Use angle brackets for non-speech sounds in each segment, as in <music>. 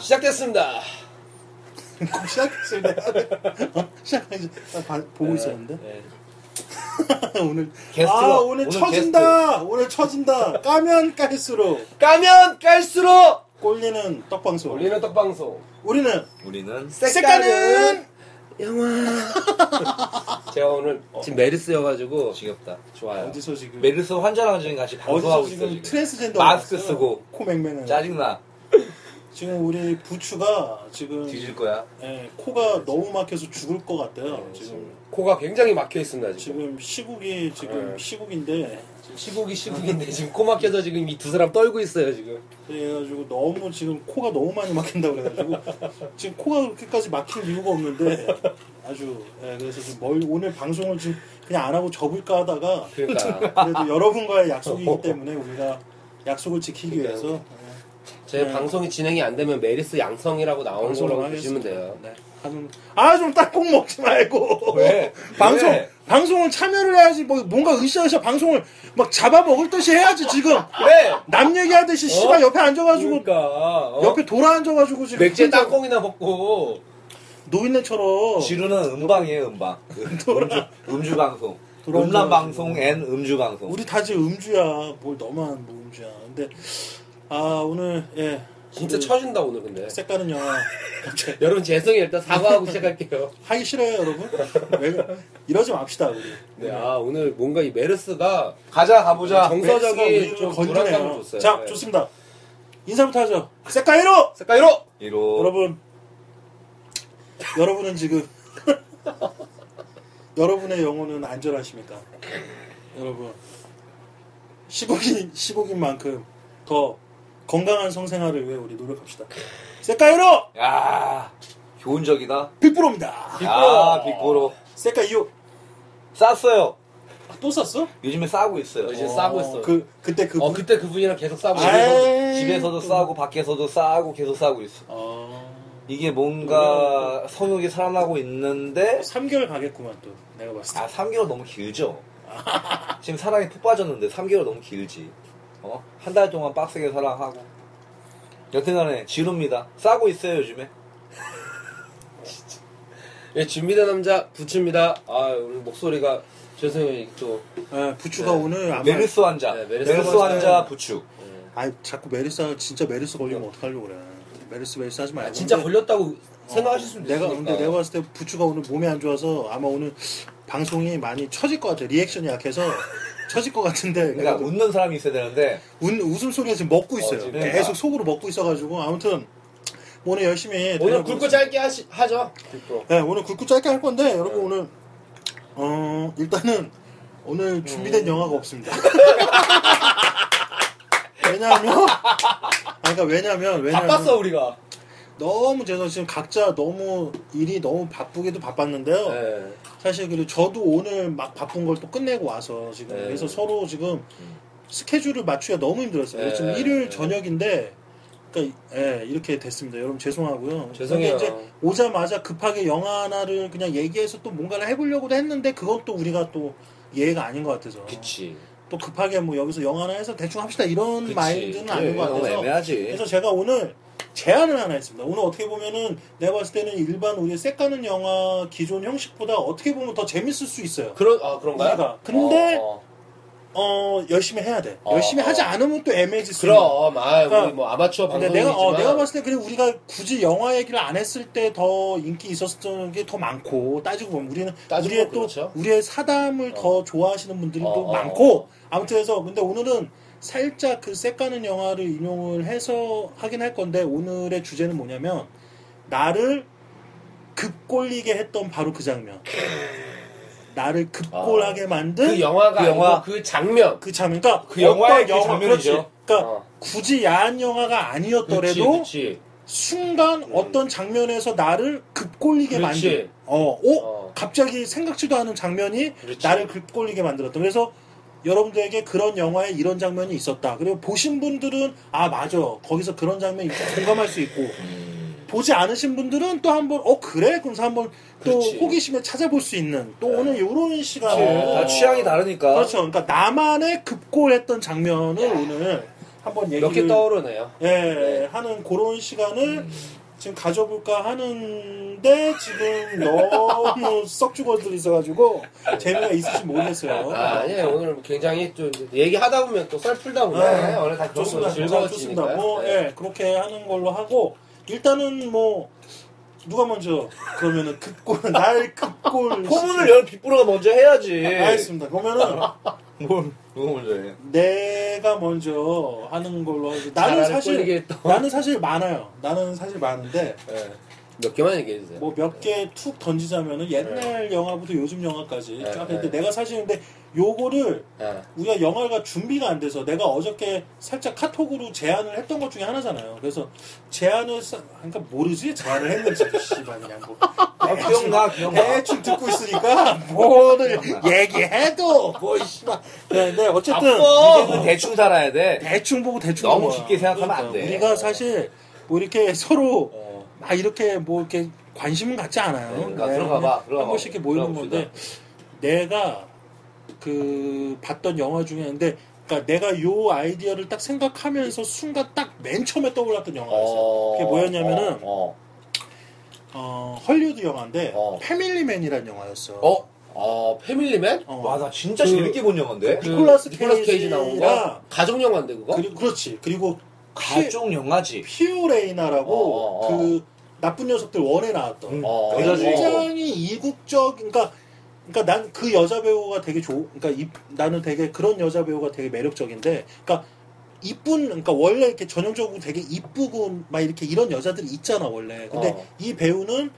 시작됐습니다. 꼭 <laughs> 시작했습니다. 어? 시작하지. 나 봐- 보고 있었는데. 네. <laughs> 오늘 게스트가- 아 오늘 오늘 처진다. 오늘 처진다. 까면 깔수록 까면 깔수록 꼴리는 떡방송. 올리는 떡방송. 우리는 우리는 색깔은 영화. <laughs> 제가 오늘 지금 메르스여가지고 지겹다. 좋아요. 어디서 지금 메르스 환자랑 지금 같이 방송하고 있어 지금. 트랜스젠더 마스크 왔어. 쓰고. 코 맹맹은 짜증나. 지금 우리 부추가 지금 뒤질 거야. 예, 코가 너무 막혀서 죽을 것 같아요. 지금 코가 굉장히 막혀 있습니다 지금. 지금 시국이 지금 네. 시국인데 시국이 시국인데 지금 코 막혀서 지금 이 두 사람 떨고 있어요 지금. 그래가지고 너무 지금 코가 너무 많이 막힌다 고 그래가지고 지금 코가 그렇게까지 막힐 이유가 없는데 아주 예, 그래서 지금 뭘 오늘 방송을 지금 그냥 안 하고 접을까 하다가 그러니까 그래도 여러분과의 약속이기 <laughs> 때문에 우리가 약속을 지키기. 위해서 제 네. 방송이 진행이 안 되면 메르스 양성이라고 나오는 방송을 거라고. 보시면 돼요. 네. 아좀 땅콩 먹지 말고 왜? <laughs> 방송 왜? 방송을 참여를 해야지 뭐 뭔가 으쌰으쌰 방송을 막 잡아먹을 듯이 해야지 지금 <laughs> 그래. 남 얘기하듯이 씨발 옆에 앉아가지고 그러니까 어? 옆에 돌아 앉아가지고 지금 맥주에 혼자 땅콩이나 먹고 노인네처럼 지루는 음방이에요 음방. <laughs> 음주, 음주 방송. 음란 방송 and 음주 방송. 우리 다 지금 음주야 뭘 너만 뭐 음주야 근데 아 오늘 예 진짜 처진다 오늘 근데. 색깔은 영화 <laughs> 여러분 죄송해요 일단 사과하고 시작할게요. 하기 싫어요 여러분 왜 이러지 맙시다 우리 네, 아 오늘 뭔가 이 메르스가 가자 가보자. 정서적인 우리를 좀 건드네요. 불안감을 줬어요. 자 네. 좋습니다 인사부터 하죠 색깔 1호 색깔 1호! 이로 여러분 여러분은 지금 <laughs> 여러분의 영혼은 안전하십니까? 여러분 시국인 시국인 만큼 더 건강한 성생활을 위해 우리 노력합시다. 1호 야 교훈적이다. 빅브로입니다. 야 빅보로 색깔 2호 쌌어요. 또 샀어? 요즘에 싸고 있어요. 이제 싸고 있어. 그 그때 그어 그때 그분이랑 계속 싸우고 아이, 집에서도 또- 싸고 밖에서도 싸고 계속 싸고 있어. 어, 이게 뭔가 성욕이 살아나고 있는데 3개월 가겠구만 또 내가 봤을 때. 아 3개월 너무 길죠. <laughs> 지금 사랑이 푹 빠졌는데 3개월 너무 길지. 어? 한 달 동안 빡세게 사랑하고. 여튼간에 지루입니다. 싸고 있어요 요즘에. <laughs> 예, 준비된 남자 부츠입니다. 아 오늘 목소리가 죄송해요 또 예, 부추가 네. 오늘 아마 메르스 환자. 네, 메르스 메르스, 환자. 환자 부추. 아 자꾸 메르스 진짜 메르스 걸리면 어떡하려고 그래. 메르스 메르스 하지 말고. 아, 진짜 근데 걸렸다고 생각하실 수도 내가 있으니까. 근데 내가 봤을 때 부추가 오늘 몸이 안 좋아서 아마 오늘 방송이 많이 처질 것 같아. 리액션이 약해서 <laughs> 처질 것 같은데 그러니까 그래도 웃는 사람이 있어야 되는데 웃, 웃음 소리가 지금 먹고 있어요. 어, 지금 그러니까. 계속 속으로 먹고 있어가지고 아무튼 오늘 열심히 오늘. 굵고 짧게 하시, 하죠. 굵고. 네, 오늘 굵고 짧게 할 건데 여러분 네. 오늘 어 일단은 오늘 준비된 영화가 없습니다. <laughs> 왜냐하면 아, 그러니까 왜냐면 왜냐면 바빴어 우리가. 너무 제가 지금 각자 너무 일이 너무 바쁘게도 바빴는데요. 네. 사실 그리고 저도 오늘 막 바쁜 걸 또 끝내고 와서 지금 네. 그래서 서로 지금 스케줄을 맞추기가 너무 힘들었어요. 네. 지금 일요일 네. 저녁인데 그러니까 예, 이렇게 됐습니다. 여러분 죄송하고요. 죄송해요. 이제 오자마자 급하게 영화 하나를 그냥 얘기해서 또 뭔가를 해보려고도 했는데 그건 또 우리가 또 예의가 아닌 것 같아서 그치. 또 급하게 뭐 여기서 영화 하나 해서 대충 합시다 이런 그치. 마인드는 아닌 것 같아서 애매하지. 그래서 제가 오늘 제안을 하나 했습니다. 오늘 어떻게 보면은 내가 봤을 때는 일반 우리 색가는 영화 기존 형식보다 어떻게 보면 더 재밌을 수 있어요. 그런 아 그런가요? 우리가. 근데 어, 어. 어 열심히 해야 돼. 어, 열심히 어. 하지 않으면 또 애매해질 수 그럼 아 그러니까 우리 뭐 아마추어 방송이지만 내가 어, 내가 봤을 때 그냥 우리가 굳이 영화 얘기를 안 했을 때 더 인기 있었던 게 더 많고 따지고 보면 우리는 따지고 우리의 보면 그렇죠. 또 우리의 사담을 어. 더 좋아하시는 분들이 어, 또 어, 많고 아무튼 해서 근데 오늘은 살짝 그 색가는 영화를 인용을 해서 하긴 할 건데 오늘의 주제는 뭐냐면 나를 급골리게 했던 바로 그 장면 나를 급골하게 만든 그 영화가 그 영화. 그 장면 그 장면 그러니까 그 영화의 그 영화, 장면이죠. 그렇지. 그러니까 어. 굳이 야한 영화가 아니었더라도 그렇지, 그렇지. 순간 어떤 장면에서 나를 급골리게. 만든 어, 오 어. 갑자기 생각지도 않은 장면이. 나를 급골리게 만들었던 그래서 여러분들에게 그런 영화에 이런 장면이 있었다 그리고 보신 분들은 아 맞아 거기서 그런 장면이 있고 공감할 수 있고 보지 않으신 분들은 또 한번 어 그래 그래서 한번 또 그렇지. 호기심에 찾아볼 수 있는 또 네. 오늘 이런 어, 시간을 다 취향이 다르니까. 그렇죠. 그러니까 나만의 급골했던 장면을 오늘 한번 몇개 얘기를 떠오르네요. 예, 네. 하는 그런 시간을 음. 지금 가져볼까 하는데 지금 너무 <laughs> 썩 죽어들 있어가지고 재미가 있을지 모르겠어요. 아, 아니에요. 오늘 굉장히 좀 얘기하다 보면 또 썰 풀다 보면 네, 원래 다 좋습니다. 즐거워지니까. 뭐, 네. 예, 그렇게 하는 걸로 하고 일단은 뭐 누가 먼저 그러면은 급골 <laughs> 날 급골 포문을 열 빗부로가 먼저 해야지. 알겠습니다. 그러면은 뭘 누가 먼저 해? 내가 먼저 하는 걸로 하고 나는 사실. 나는 사실 많아요. 나는 사실 많은데 네. 몇 개만 얘기해 주세요. 뭐 몇 개 툭 던지자면은 옛날 영화부터 요즘 영화까지 네, 쫙 했는데 네. 내가 사실 근데 요거를 네. 우리가 영화가 준비가 안 돼서 내가 어저께 살짝 카톡으로 제안을 했던 것 중에 하나잖아요. 그래서 제안을 사- 그러니까 모르지 제안을 했는지 씨발 그냥 뭐 아, 기억나, 기억나. 대충 듣고 있으니까 뭐를 얘기해도 뭐 씨발 근데 어쨌든 아빠! 이제는 대충 살아야 돼. 대충 보고 대충 너무. 깊게 생각하면 안 돼. 그러니까 우리가 사실 뭐 이렇게 서로 어. 막 이렇게 뭐 이렇게 관심은 갖지 않아요. 그러니까 네, 들어가 봐, 그냥 들어가 한 번씩 이렇게 모이는 건데 내가 그 봤던 영화 중에 근데 그러니까 내가 요 아이디어를 딱 생각하면서 순간 딱 맨 처음에 떠올랐던 영화가 있어요. 어, 그게 뭐였냐면은 어, 어, 헐리우드 영화인데 어. 패밀리맨이라는 영화였어. 어? 어, 패밀리맨? 어. 어. 와, 나 진짜 그- 재밌게 본 영화인데? 그 니콜라스 니콜라스 케이지 나온 거? 가족 영화인데 그거? 그리고 그렇지. 그리고 가족 영화지. 피오레이나라고 어, 어, 어. 그 나쁜 녀석들 원에 나왔던. 음, 어, 주인공. 굉장히 이국적 그러니까 그러니까 난 그 여자 배우가 되게 좋 그러니까 이, 나는 되게 그런 여자 배우가 되게 매력적인데 그러니까 이쁜 그러니까 원래 이렇게 전형적으로 되게 이쁘고 막 이렇게 이런 여자들이 있잖아 원래. 근데 어. 이 배우는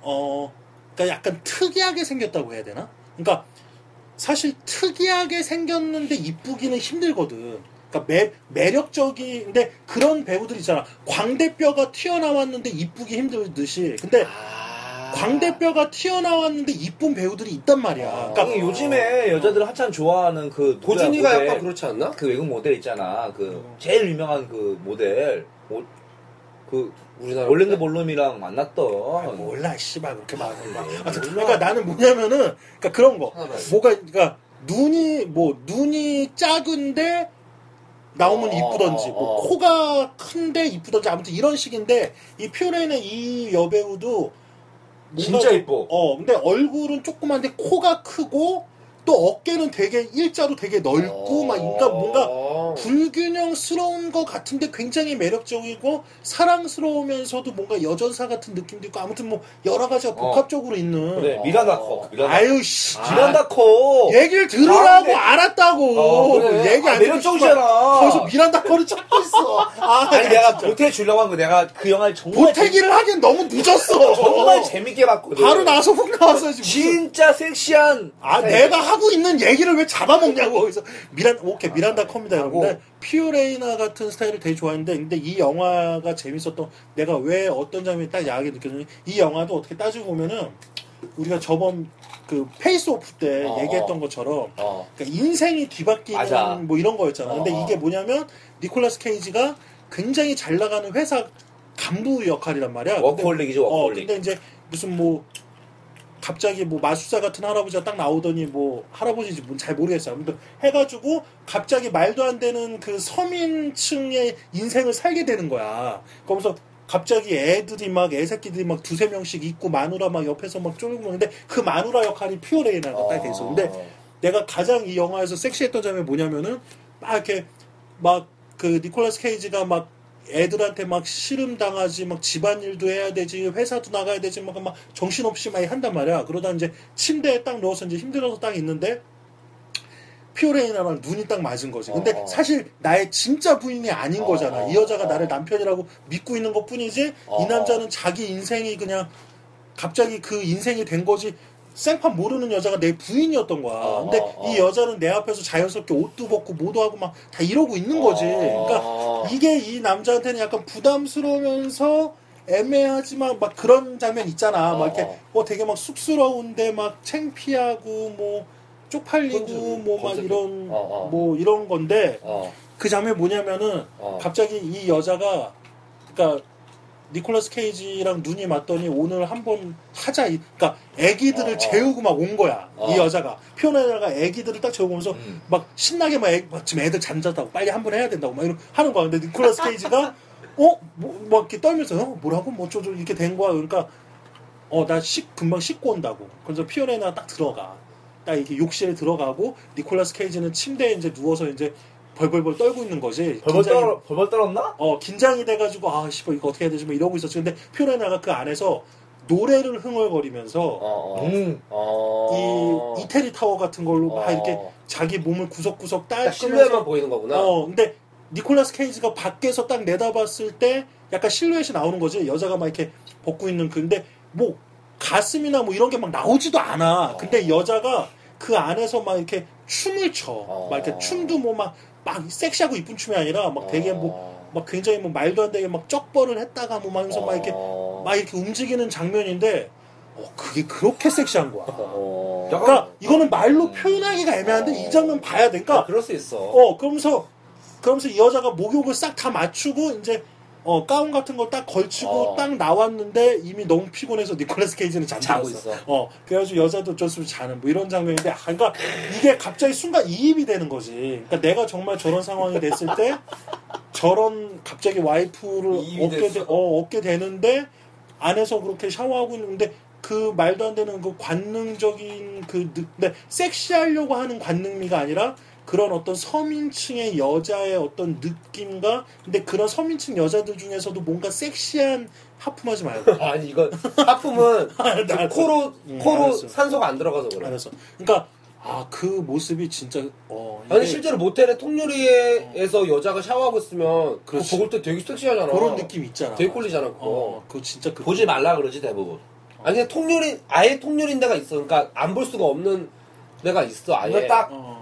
어 그러니까 약간 특이하게 생겼다고 해야 되나? 그러니까 사실 특이하게 생겼는데 이쁘기는 힘들거든 그러니까 매, 매력적인 근데 그런 배우들 있잖아 광대뼈가 튀어나왔는데 이쁘기 힘들듯이 근데 아. 광대뼈가 튀어나왔는데 이쁜 배우들이 있단 말이야. 아. 그러니까 아니, 요즘에 여자들 한참 좋아하는 그 도준이가 모델. 약간 그렇지 않나? 그 외국 모델 있잖아. 그 음. 제일 유명한 그 모델. 오- 그 우리나라 올랜드 볼룸이랑 만났던. 아, 몰라, 씨발 그렇게 말하는 거. 몰라. 그러니까 나는 뭐냐면은 그러니까 그런 거. 뭐가 그러니까 눈이 뭐 눈이 작은데 나오면 어, 이쁘던지, 어, 뭐 어. 코가 큰데 이쁘던지 아무튼 이런 식인데 이 퓨레는 이 여배우도 뭔가 진짜 좀- 이뻐. 어, 근데 얼굴은 조그만데 코가 크고 또 어깨는 되게 일자로 되게 넓고 막 그러니까 뭔가 어. 불균형스러운 것 같은데 굉장히 매력적이고 사랑스러우면서도 뭔가 여전사 같은 느낌도 있고 아무튼 뭐 여러 가지가 복합적으로 있는 그래, 어. 미란다 커. 미란다, 아유 씨 아. 미란다 커. 얘기를 들으라고 아, 알았다고 어, 그래. 얘기 아, 안 매력적이잖아. 거기서 미란다 커를 찾고 있어 아, 아니, 야, 내가. 보태 주려고 한 거 내가 그 영화를 정말. 보태기를 하기엔 너무 늦었어 정말 재밌게 봤거든. 바로 나서 훅 나왔어야지 무슨. 진짜 섹시한. 아. 내가 하고 있는 얘기를 왜 잡아먹냐고. 그래서 미란, 오케이, 미란다 컵니다, 하고. 여러분들. 피오레이나 같은 스타일을 되게 좋아했는데, 근데 이 영화가 재밌었던, 내가 왜 어떤 장면이 딱 야하게 느껴졌냐면, 이 영화도 어떻게 따지고 보면은, 우리가 저번 그 페이스 오프 때 어, 얘기했던 것처럼, 어. 그러니까 인생이 뒤바뀌는 맞아. 뭐 이런 거였잖아. 근데 어, 어. 이게 뭐냐면, 니콜라스 케이지가 굉장히 잘 나가는 회사 간부 역할이란 말이야. 근데 워커홀릭이죠, 어, 워커홀릭. 근데 이제 무슨 뭐 갑자기 뭐 마술사 같은 할아버지가 딱 나오더니 뭐 할아버지인지 뭔잘 모르겠어요. 근데 해가지고 갑자기 말도 안 되는 그 서민층의 인생을 살게 되는 거야. 그러면서 갑자기 애들이 막 애새끼들이 막 두세 명씩 있고 마누라 막 옆에서 막 쫄고 그러는데 그 마누라 역할이 피오레이나가 딱 돼 있어. 근데 내가 가장 이 영화에서 섹시했던 점이 뭐냐면은 막 이렇게 막 그 니콜라스 케이지가 막 애들한테 막 씨름 당하지 막 집안일도 해야 되지 회사도 나가야 되지 막, 막 정신없이 막 한단 말이야 그러다 이제 침대에 딱 누워서 이제 힘들어서 딱 있는데 피오레이나랑 눈이 딱 맞은 거지 근데 어, 어. 사실 나의 진짜 부인이 아닌 어, 거잖아 어, 이 여자가 어. 나를 남편이라고 믿고 있는 것 뿐이지 어, 이 남자는 자기 인생이 그냥 갑자기 그 인생이 된 거지 생판 모르는 여자가 내 부인이었던 거야. 어, 근데 어, 어. 이 여자는 내 앞에서 자연스럽게 옷도 벗고 뭐도 하고 막 다 이러고 있는 거지. 그러니까 어. 이게 이 남자한테는 약간 부담스러우면서 애매하지만 막 그런 장면 있잖아. 막 이렇게 어, 어 되게 막 쑥스러운데 막 창피하고 뭐 쪽팔리고 뭐 막. 이런 어, 어. 뭐 이런 건데 어. 그 장면 뭐냐면은 어. 갑자기 이 여자가 그러니까 니콜라스 케이지랑 눈이 맞더니 오늘 한번 하자. 이- 그러니까 애기들을 어, 어. 재우고 막 온 거야. 어. 이 여자가 피오나가 애기들을 딱 재우면서 음. 막 신나게 막, 애, 막 지금 애들 잠자다고 빨리 한번 해야 된다고 막 이런 하는 거야. 근데 니콜라스 케이지가 <laughs> 어? 뭐, 막 이렇게 떨면서 어? 뭐라고? 뭐 어쩌고 이렇게 된 거야. 그러니까 어, 나 씻, 금방 씻고 온다고. 그래서 피오레나 딱 들어가. 딱 이렇게 욕실에 들어가고 니콜라스 케이지는 침대에 이제 누워서 이제 벌벌벌 떨고 있는 거지. 벌벌 긴장이- 떨어 벌벌 떨었나? 어, 긴장이 돼가지고, 아, 씨발, 이거 어떻게 해야 되지? 뭐 이러고 있었지. 근데 피오레나가 그 안에서 노래를 흥얼거리면서 어, 어. 음. 어. 이 이태리 타워 같은 걸로 막 어. 이렇게 자기 몸을 구석구석 딱 딸면서 실루엣만 보이는 거구나. 어, 근데 니콜라스 케이지가 밖에서 딱 내다봤을 때 약간 실루엣이 나오는 거지. 여자가 막 이렇게 벗고 있는 그, 근데 뭐 가슴이나 뭐 이런 게 막 나오지도 않아. 근데 여자가 그 안에서 막 이렇게 춤을 춰. 어. 막 이렇게 춤도 뭐 막, 막 섹시하고 이쁜 춤이 아니라 막 되게 뭐, 어. 막 굉장히 뭐 말도 안 되게 막 쩍벌을 했다가 뭐 하면서 막 이렇게, 어. 막 이렇게 움직이는 장면인데, 어, 그게 그렇게 섹시한 거야. 어. 그러니까 이거는 말로 음. 표현하기가 애매한데 어. 이 장면 봐야 돼. 그러니까 그럴 수 있어. 어, 그러면서, 그러면서 이 여자가 목욕을 싹 다 맞추고, 이제, 어, 가운 같은 거 딱 걸치고 어. 딱 나왔는데, 이미 너무 피곤해서 니콜라스 케이지는 자고 있어. 어, 그래가지고 여자도 어쩔 수 없이 자는, 뭐 이런 장면인데, 아, 그러니까 이게 갑자기 순간 이입이 되는 거지. 그러니까 내가 정말 저런 상황이 됐을 때, 저런 갑자기 와이프를 얻게, 되. 어, 얻게 되는데, 안에서 그렇게 샤워하고 있는데, 그 말도 안 되는 그 관능적인 그, 느- 근데 섹시하려고 하는 관능미가 아니라, 그런 어떤 서민층의 여자의 어떤 느낌과 근데 그런 서민층 여자들 중에서도 뭔가 섹시한 하품하지 말고 <laughs> 아니 이건 하품은 <laughs> 알았어. 코로 음, 코로 알았어. 산소가 안 들어가서 그래. 알았어. 그러니까 아 그 모습이 진짜 어 아니 이게 실제로 모텔의 통유리에서 여자가 샤워하고 있으면 그거. 먹을 때 되게 섹시하잖아. 그런 느낌 있잖아. 되게 꼴리잖아 그거. 어, 그거 진짜 그 보지 말라 그러지 대부분. 아니 근데 통유리 아예 통유리인 데가 있어. 그러니까 안 볼 수가 없는 데가 있어. 아예. 딱 어.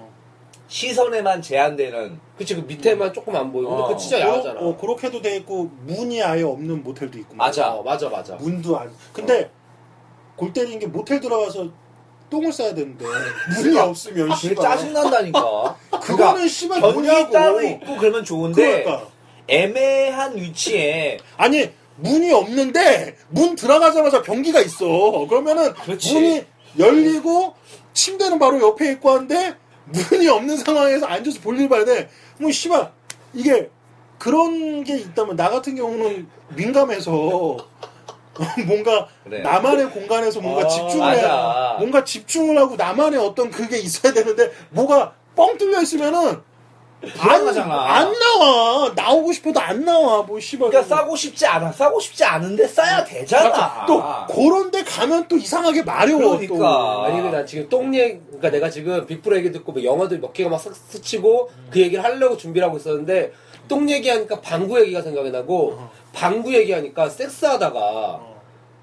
시선에만 제한되는 그치 그 밑에만 조금 안 보이고. 근데 어. 그거 진짜 그러- 야하잖아. 어, 그렇게도 돼 있고 문이 아예 없는 모텔도 있고 맞아. 어, 맞아 맞아. 문도 안. 근데 골 때리는 게 모텔 들어가서 똥을 싸야 되는데 <laughs> 문이 없으면 되게 씨발. 짜증난다니까. <laughs> 그거는 씨발 변기 뭐냐고. 따로 있고 그러면 좋은데 그러니까. 애매한 위치에 아니 문이 없는데 문 들어가자마자 변기가 있어. 그러면은 그렇지. 문이 열리고 침대는 바로 옆에 있고 한데 문이 없는 상황에서 앉아서 볼일 봐야 돼. 뭐 씨발 이게 그런 게 있다면 나 같은 경우는 민감해서 <laughs> 뭔가 그래. 나만의 공간에서 뭔가 아, 집중을 해 맞아. 뭔가 집중을 하고 나만의 어떤 그게 있어야 되는데 뭐가 뻥 뚫려 있으면은 안, 불안하잖아. 안 나와 나오고 싶어도 안 나와 뭐 씨발 그러니까 싸고 싶지 않아. 싸고 싶지 않은데 싸야 되잖아. 또 그런 데 가면 또 이상하게 마려워 그러니까. 또. 아니 근데 나 지금 똥 얘기 그러니까 내가 지금 빅브로 얘기 듣고 뭐 영화들 몇 개가 막 스- 스치고 그 얘기를 하려고 준비를 하고 있었는데 똥 얘기하니까 방구 얘기가 생각이 나고 어. 방구 얘기하니까 섹스하다가 어,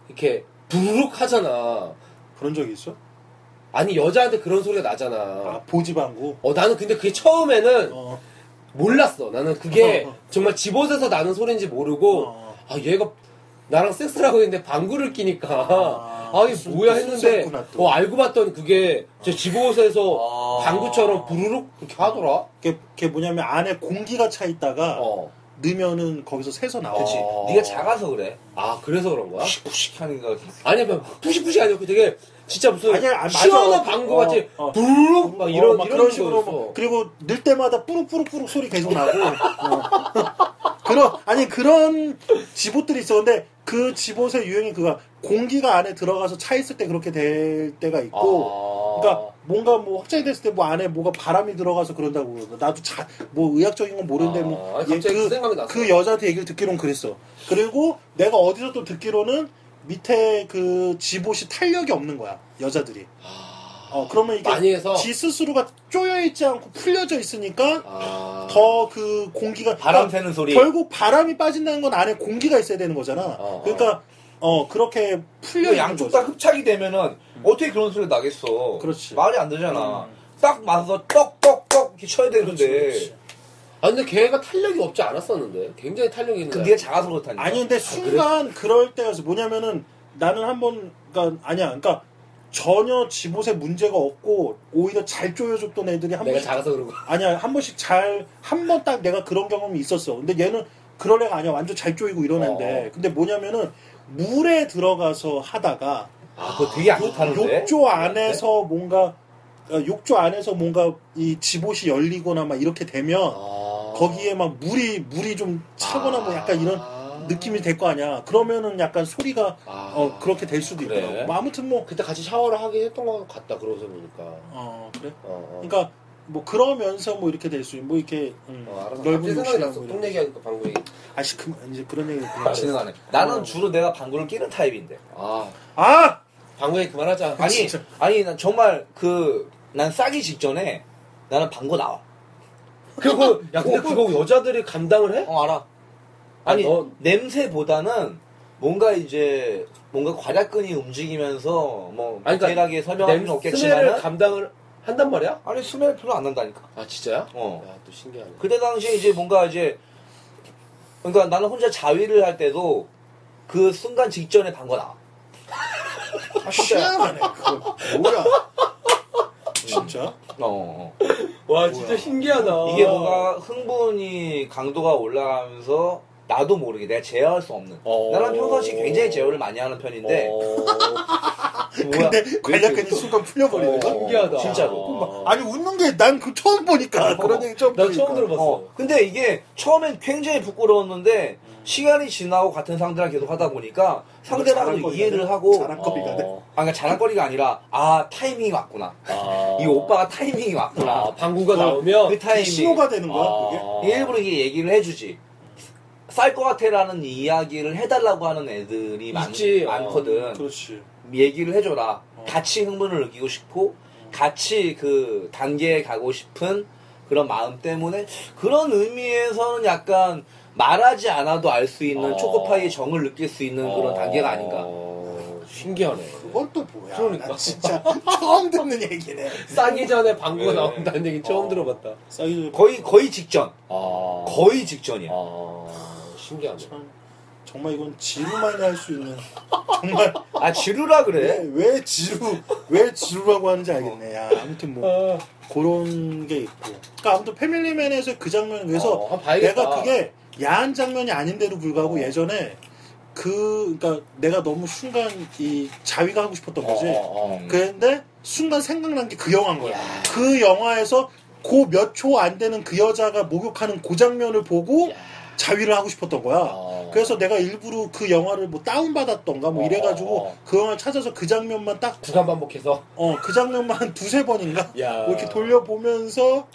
이렇게 부르륵 하잖아. 그런 적이 있어? 아니 여자한테 그런 소리가 아 나잖아. 보지방구 어 나는 근데 그게 처음에는 어, 몰랐어. 나는 그게 어. <laughs> 정말 집옷에서 나는 소리인지 모르고 어. 아 얘가 나랑 섹스를 하고 있는데 방구를 끼니까 아, <laughs> 아, 이게 순- 뭐야 했는데. 어 알고 봤더니 그게 제 집옷에서 아. 방구처럼 부르륵 이렇게 하더라. 그게, 그게 뭐냐면 안에 공기가 차 있다가 어. 넣으면은 거기서 새서 나와 그렇지. 어. 네가 작아서 그래. 아 그래서 그런 거야? 푸식푸식 하는 거. 아니 뭐 푸시푸시 아니고 되게 진짜 무슨 아니야, 아, 맞아. 시원한 방구 같이 어, 어. 부르륵 막 이런 어, 막 이런 그런 식으로 뭐, 그리고 넣을 때마다 뿌룩뿌룩뿌룩 소리 계속 나고 어. <laughs> 그런 아니 그런 집옷들이 있어 근데 그 집옷의 유행이 그가 공기가 안에 들어가서 차 있을 때 그렇게 될 때가 있고 아. 그러니까 뭔가 뭐 확장이 됐을 때 뭐 안에 뭐가 바람이 들어가서 그런다고 나도 자, 뭐 의학적인 건 모르는데 아, 뭐 아니, 갑자기 그 났어. 그 여자한테 얘기를 듣기로는 그랬어. 그리고 내가 어디서 또 듣기로는 밑에 그 집옷이 탄력이 없는 거야 여자들이. 어 그러면 이게 지 스스로가 쪼여 있지 않고 풀려져 있으니까 아. 더그 공기가 바람 그러니까 새는 소리. 결국 바람이 빠진다는 건 안에 공기가 있어야 되는 거잖아. 어, 그러니까 어 그렇게 풀려 양쪽 거지. 다 흡착이 되면은 어떻게 그런 소리가 나겠어. 그렇지. 말이 안 되잖아. 음. 딱 맞아서 떡떡떡 이렇게 쳐야 되는데. 그렇지. 아 근데 걔가 탄력이 없지 않았었는데 굉장히 탄력이 있는 그 거야. 네가 작아서 그렇다니까. 아니 근데 순간 그럴 때가 있어. 뭐냐면은 나는 한번 그러니까 아니야. 그러니까 전혀 집옷에 문제가 없고 오히려 잘 조여줬던 애들이 한 내가 번씩 작아서 그런 거. 아니야 한 번씩 잘 한 번 딱 내가 그런 경험이 있었어. 근데 얘는 그런 애가 아니야. 완전 잘 쪼이고 이런 애인데. 어. 근데 뭐냐면은 물에 들어가서 하다가 아, 그거 되게 안 욕- 좋다는데. 욕조 안에서 뭔가 어, 욕조 안에서 뭔가 이 집옷이 열리거나 막 이렇게 되면 아. 거기에 막 물이 물이 좀 차거나 뭐 약간 이런 아. 느낌이 될 거 아니야. 그러면은 약간 소리가 아. 어 그렇게 될 수도 그래. 있더라고. 뭐 아무튼 뭐 그때 같이 샤워를 하긴 했던 것 같다 그러고서 보니까. 어, 그래. 어, 어. 그러니까 뭐 그러면서 뭐 이렇게 될 수 있고 뭐 이렇게 음, 어, 넓은 생각이 났어. 뭐똥 이런. 얘기하니까 방구 얘기. 아씨 그 이제 그런 얘기 아. 진행하네. 나는 어. 주로 내가 방구를 끼는 타입인데. 아 아 방구 얘기 그만하자. 아니, 진짜. 아니, 난 정말 그, 난 싸기 직전에 나는 방구 나와. 그거 야 근데 그거 여자들이 감당을 해? 어, 알아. 아니, 아, 너- 냄새보다는 뭔가 이제, 뭔가 과략근이 움직이면서, 뭐, 아니, 그러니까 디테일하게 설명할 필요는 스멜을 없겠지만. 감당을 한단 말이야? 아니, 스멜 별로 안 난다니까. 아 진짜야? 어. 야 또 신기하네. 그때 당시에 이제 뭔가 이제, 그러니까 나는 혼자 자위를 할 때도 그 순간 직전에 방구 나와. 아, 희한하네. 그거 뭐야? 진짜? 어, 어. 와 진짜 신기하다. 이게 뭔가 흥분이 강도가 올라가면서 나도 모르게 내가 제어할 수 없는. 어. 나는 평상시 굉장히 제어를 많이 하는 편인데 어. <laughs> 뭐야? 근데 왜 관략근이 순간 풀려버리는 어, 거? 신기하다. 진짜로. 어. 아니 웃는 게 난 그 처음 보니까 그런 얘기 처음 나 보니까. 처음 들어봤어. 어, 근데 이게 처음엔 굉장히 부끄러웠는데 시간이 지나고 같은 상대랑 계속 하다 보니까 자랑거리가 이해를 돼? 하고 자랑거리가 돼? 어. 아, 그러니까 자랑거리가 아니라 아 타이밍이 왔구나. 아. 이 오빠가 타이밍이 왔구나. 아, 방구가 나오면 그 타이밍. 신호가 되는 거야 아. 그게? 일부러 이게 얘기를 해주지. 쌀 것 같아라는 이야기를 해달라고 하는 애들이 많, 있지. 많 거든. 그렇지. 얘기를 해줘라. 어. 같이 흥분을 느끼고 싶고, 같이 그 단계에 가고 싶은 그런 마음 때문에 그런 의미에서는 약간 말하지 않아도 알 수 있는 어. 초코파이의 정을 느낄 수 있는 그런 어. 단계가 아닌가. 신기하네. 그건 또 뭐야? 그러니까. 난 <laughs> 진짜 처음 듣는 얘기네. 싸기 전에 방구가 네. 나온다는 얘기 처음 어. 들어봤다. 싸기 거의, 거의 직전. 아. 거의 직전이야. 아. 신기하네. 참 정말 이건 지루만 할 수 있는 정말 아, 지루라 왜, 그래. 왜 지루 왜 지루라고 하는지 알겠네. 야 아무튼 뭐 아. 그런 게 있고. 그러니까 아무튼 패밀리맨에서 그 장면 그래서 어, 한번 봐야겠다. 내가 그게 야한 장면이 아닌데도 불구하고 어. 예전에 그 그러니까 내가 너무 순간 이 자위가 하고 싶었던 거지. 어, 어. 그런데 순간 생각난 게 그 영화인 거야. 야. 그 영화에서 그 몇 초 안 되는 그 여자가 목욕하는 그 장면을 보고 야. 자위를 하고 싶었던 거야. 어. 그래서 내가 일부러 그 영화를 뭐 다운받았던가 뭐 어, 이래가지고 어. 그 영화를 찾아서 그 장면만 딱, 구간 반복해서. 어, 그 장면만 한 <laughs> 두세 번인가? 야. 뭐 이렇게 돌려보면서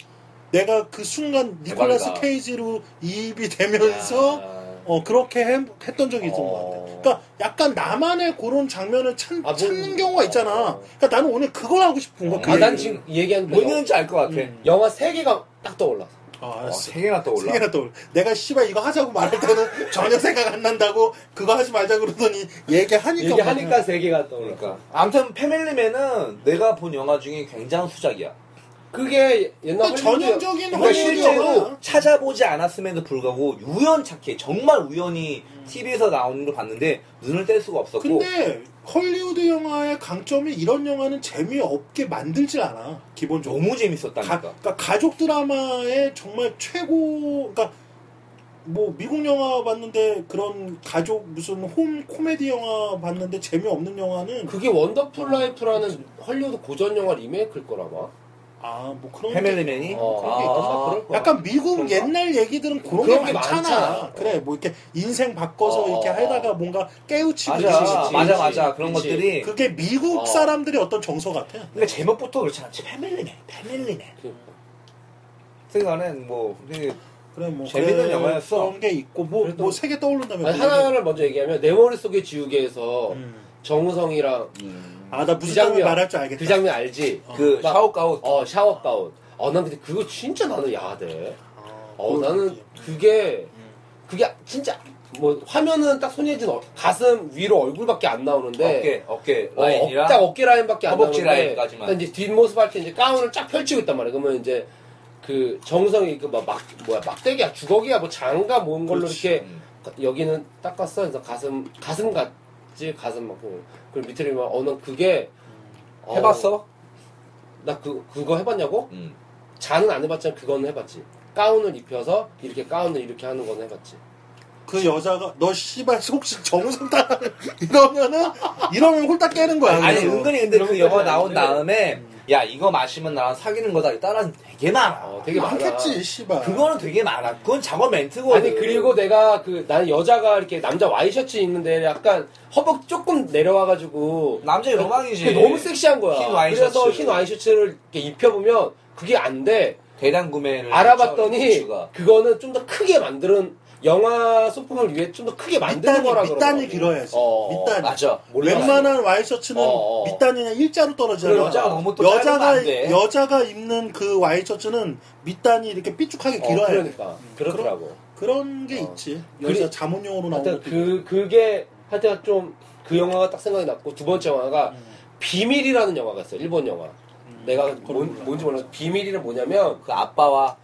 내가 그 순간 니콜라스 대박이다. 케이지로 이입이 되면서 야. 어, 그렇게 해- 했던 적이 있던 어. 것 같아. 그러니까 약간 나만의 그런 장면을 찾, 아, 뭐- 찾는 경우가 있잖아. 어. 그러니까 나는 오늘 그걸 하고 싶은 거야. 그 아, 난. 지금 뭔 얘기인지 알 것 같아. 음. 영화 세 개가 딱 떠올라. 아, 어. 세 개나 떠올라. 세 개나 떠올라. 내가 씨발 이거 하자고 말할 때는 <laughs> 전혀 생각 안 난다고 그거 하지 말자 그러더니 얘기하니까 얘기하니까 세 개가 떠올라. 그러니까. 아무튼 패밀리맨은 내가 본 영화 중에 굉장히 수작이야. 그게 옛날 그러니까 전형적인 그러니까 헐리우드 실제로. 찾아보지 않았음에도 불구하고 우연찮게 정말 우연히 TV에서 나오는 걸 봤는데 눈을 뗄 수가 없었고 근데 헐리우드 영화의 강점이 이런 영화는 재미없게 만들질 않아 기본적으로 너무 가, 재밌었다니까. 그러니까 가족 드라마의 정말 최고 그러니까 뭐 미국 영화 봤는데 그런 가족 무슨 홈 코미디 영화 봤는데 재미없는 영화는 그게 원더풀 라이프라는 헐리우드 고전 영화 리메이크일 거라마. 아 뭐 그런 패밀리맨이 어, 그런 게 아, 있겠다. 그럴 거야. 약간 미국 그런가? 옛날 얘기들은 그런, 그런 게 게 많잖아. 많잖아. 그래 뭐 이렇게 인생 바꿔서 어, 이렇게 어, 하다가 어. 뭔가 깨우치고 맞아 이러지. 그치, 맞아 그치, 맞아 그런 그치. 것들이 그게 미국 어. 사람들이 어떤 정서 같아. 그러니까 제목부터 그렇지 않지 패밀리맨 패밀리맨. 생각은 뭐 되게 그래 뭐 재밌는 그래, 영화였어. 그런 게 있고 뭐 그래도- 뭐세개 떠오른다면 아니, 하나를 먼저 얘기하면 내 머릿속에 지우개에서 음. 정우성이랑 아나 그 무슨 장면 장면, 말할 줄 알겠다. 그 장면 알지? 그 막- 샤워 가운 어 샤워 가운. 어 난 근데 그거 진짜 나는 야하대. 어, 어 나는. 그게 음. 그게 진짜 뭐 화면은 딱 손예진 어- 가슴 위로 얼굴밖에 안 나오는데 어깨 어깨 어, 라인이랑 딱 어깨 라인밖에 안 허벅지 나오는데 라인까지만. 이제 뒷모습 할 때 이제 가운을 쫙 펼치고 있단 말이야. 그러면 이제 그 정성이 그막 막 뭐야 막대기야 주걱이야 뭐 장가 모은 걸로 그렇지. 이렇게 음. 여기는 닦았어. 그래서 가슴 가슴 같 지 가슴 만큼 그리고 밑에 보면 어난 그게 어, 해봤어? 나 그 그거 해봤냐고? 음. 자는 안 해봤지만 그거는 해봤지. 가운을 입혀서 이렇게 가운을 이렇게 하는 거는 해봤지. 그 여자가 너 씨발 혹시 정우성 따라 <laughs> 이러면은 이러면 홀딱 깨는 거야. 아니 그래서. 은근히 근데 그 영화 나온 네. 다음에 야 이거 마시면 나랑 사귀는 거다 이 따라 되게 많아. 어, 되게 많아. 많겠지 씨발. 그거는 되게 많아. 그건 작업 멘트고. 아니 그리고 내가 그 나는 여자가 이렇게 남자 와이셔츠 입는데 약간 허벅 조금 내려와가지고 남자의 로망이지. 그게 너무 섹시한 거야. 흰 와이셔츠. 그래서 흰 와이셔츠를 이렇게 입혀보면 그게 안 돼. 대량 구매를 알아봤더니 그거는 좀 더 크게 만드는 영화 소품을 위해 좀 더 크게 만드는 밑단이 거라 밑단이 그러더라고. 길어야지. 어, 밑단이. 맞아. 웬만한 와이셔츠는 어, 어. 밑단이 그냥 일자로 떨어지잖아. 여자가 너무 또 여자가. 여자가 입는 그 와이셔츠는 밑단이 이렇게 삐죽하게 어, 길어야 돼. 그러니까 그렇더라고. 그런 게 어. 있지. 여자 자문용으로 나온 것도 그 그게 하여튼 좀 그 영화가 딱 생각이 났고 두 번째 영화가 음. 비밀이라는 영화가 있어요. 일본 영화. 내가 그건 뭔, 몰라. 뭔지 몰라. 비밀이는 뭐냐면 그 아빠와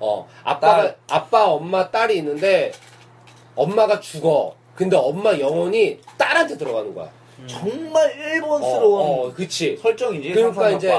어 아빠가 딸. 아빠 엄마 딸이 있는데 엄마가 죽어. 근데 엄마 영혼이 딸한테 들어가는 거야. 정말 일본스러운 어, 어, 그치. 설정이지. 그러니까 이제.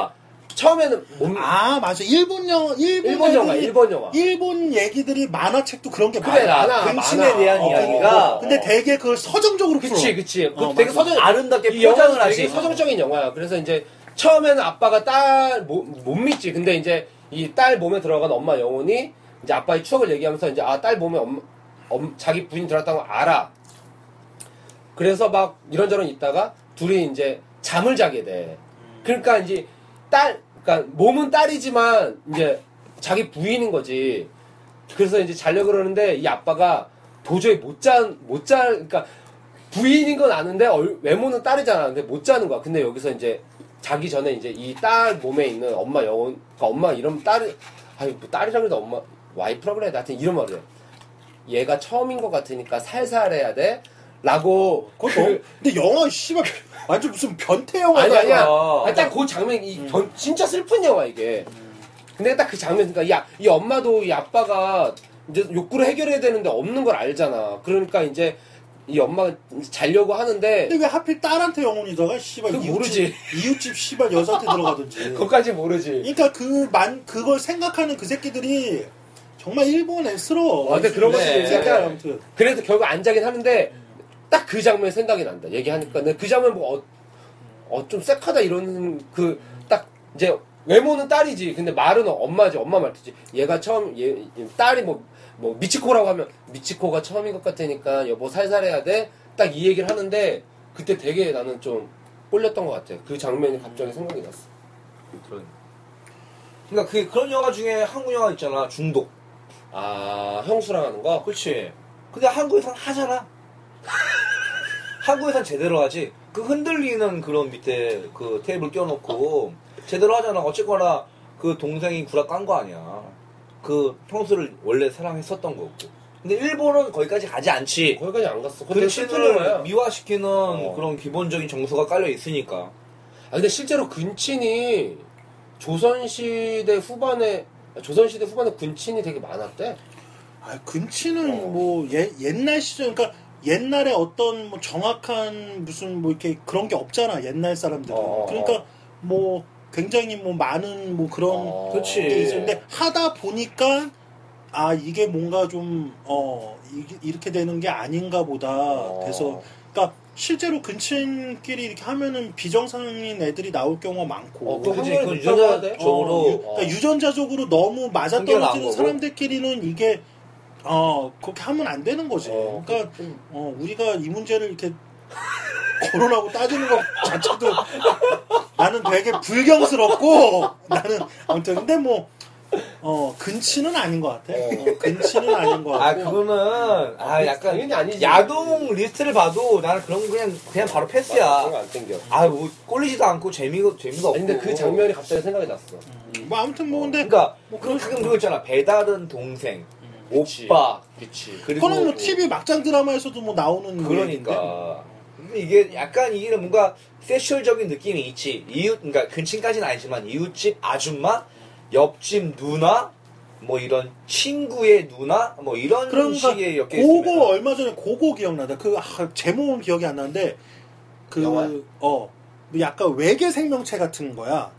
처음에는 몸, 아 맞아 일본 영화 일본, 일본 영화, 애들이- 일본 영화. 일본 얘기들이 만화책도 그런 게 그래, 많아. 많아. 근친에 많아. 대한 어, 이야기가 어, 근데 되게 그걸 서정적으로 풀어. 그치, 그치. 그 어, 되게. 서정, 아름답게 포장을 하지. 되게 서정적인 영화야. 그래서 이제 처음에는 아빠가 딸 못 믿지. 근데 이제 이 딸 몸에 들어간 엄마 영혼이 이제 아빠의 추억을 얘기하면서 이제 아 딸 몸에 엄, 엄- 자기 부인이 들어갔다는 걸 알아. 그래서 막 이런저런 있다가 둘이 이제 잠을 자게 돼. 그러니까 이제 딸, 그러니까 몸은 딸이지만 이제 자기 부인인 거지. 그래서 이제 자려고 그러는데 이 아빠가 도저히 못 자, 못 자, 그러니까 부인인 건 아는데 얼- 외모는 딸이잖아. 근데 못 자는 거야. 근데 여기서 이제 자기 전에 이제 이 딸 몸에 있는 엄마 영혼, 그러니까 엄마 이름 딸이, 아니 뭐 딸이라 그래도 엄마 와이프라 그래야 돼. 하여튼 이런 말을 해. 얘가 처음인 것 같으니까 살살 해야 돼. 라고 그거 너무- 근데 영화 씨발 완전 무슨 변태 영화다. 아니 아니야. 어. 아니, 딱그 장면 이 변- 진짜 슬픈 영화 이게. 근데 딱 그 장면 그러니까 야, 이 엄마도 이 아빠가 이제 욕구를 해결해야 되는데 없는 걸 알잖아. 그러니까 이제 이 엄마가 이제 자려고 하는데 근데 왜 하필 딸한테 영혼이 들어가? 씨발 그건 이웃집, 모르지. 이웃집 씨발 여자한테 들어가든지. <laughs> 그것까지 모르지. 그러니까 그 만 그걸 생각하는 그 새끼들이 정말 일본 애스러워. 아, 근데 그런 것들이 네. 약간- 아무튼 그래도 결국 안 자긴 하는데 딱 그 장면 생각이 난다. 얘기하니까 근데 그 장면 뭐 어, 어, 좀 섹하다 이런 그 딱 이제 외모는 딸이지. 근데 말은 엄마지. 엄마 말투지. 얘가 처음 얘 딸이 뭐 뭐 미치코라고 하면 미치코가 처음인 것 같으니까 여보 살살 해야 돼. 딱 이 얘기를 하는데 그때 되게 나는 좀 꼴렸던 것 같아. 그 장면이 갑자기 생각이 났어. 그런. 그러니까 그 그런 영화 중에 한국 영화 있잖아. 중독. 아 형수랑 하는 거? 그렇지. 근데 한국에선 하잖아. <laughs> 한국에선 제대로 하지. 그 흔들리는 그런 밑에 그 테이블 껴놓고 제대로 하잖아. 어쨌거나 그 동생이 구라 깐 거 아니야. 그 형수를 원래 사랑했었던 거고. 근데 일본은 거기까지 가지 않지. 거기까지 안 갔어. 근친을 미화시키는 어. 그런 기본적인 정서가 깔려 있으니까. 아 근데 실제로 근친이 조선시대 후반에 조선시대 후반에 군친이 되게 많았대. 아, 근치는 어. 뭐 예, 옛날 시절 그러니까 옛날에 어떤 뭐 정확한 무슨 뭐 이렇게 그런 게 없잖아 옛날 사람들은 어. 그러니까 뭐 굉장히 뭐 많은 뭐 그런 어. 그치. 게 있었는데 하다 보니까 아 이게 뭔가 좀어 이렇게 되는 게 아닌가 보다 어. 돼서 그러니까 실제로 근친끼리 이렇게 하면은 비정상인 애들이 나올 경우가 많고 어, 확률이 그건. 유전자적으로 어, 유, 그러니까 유전자적으로 너무 맞아떨어지는. 사람들끼리는 이게 어 그렇게 하면 안 되는 거지. 어, 그러니까 좀- 어, 우리가 이 문제를 이렇게 <laughs> 거론하고 따지는 것 자체도 나는 되게 불경스럽고 나는 아무튼 근데 뭐 어, 근치는 아닌 것 같아. 어, 근치는 아닌 것아 같고. 그거는 아 약간 당연히 아니지. 야동 리스트를 봐도 나는 그런 거 그냥 그냥 바로 패스야. 거안 땡겨. 아 뭐 꼴리지도 않고 재미가 재미가 없고. 아니, 근데 그 장면이 갑자기 생각이 났어. 뭐 아무튼 뭐 근데 그러니까 뭐그 그런 가끔 그거 있잖아. 배다른 동생, 그치. 오빠. 그치. 그리고 그거는 뭐 TV 막장 드라마에서도 뭐 나오는. 그러니까. 근데 이게 약간 이게 뭔가 sexual적인 느낌이 있지. 이웃, 그러니까 근친까지는 아니지만 이웃집 아줌마, 옆집 누나, 뭐 이런 친구의 누나, 뭐 이런 그러니까 식의 엮여 있으면 얼마 전에 그거 기억나다. 그 아, 제목은 기억이 안 나는데? 그 어, 뭐 약간 외계 생명체 같은 거야.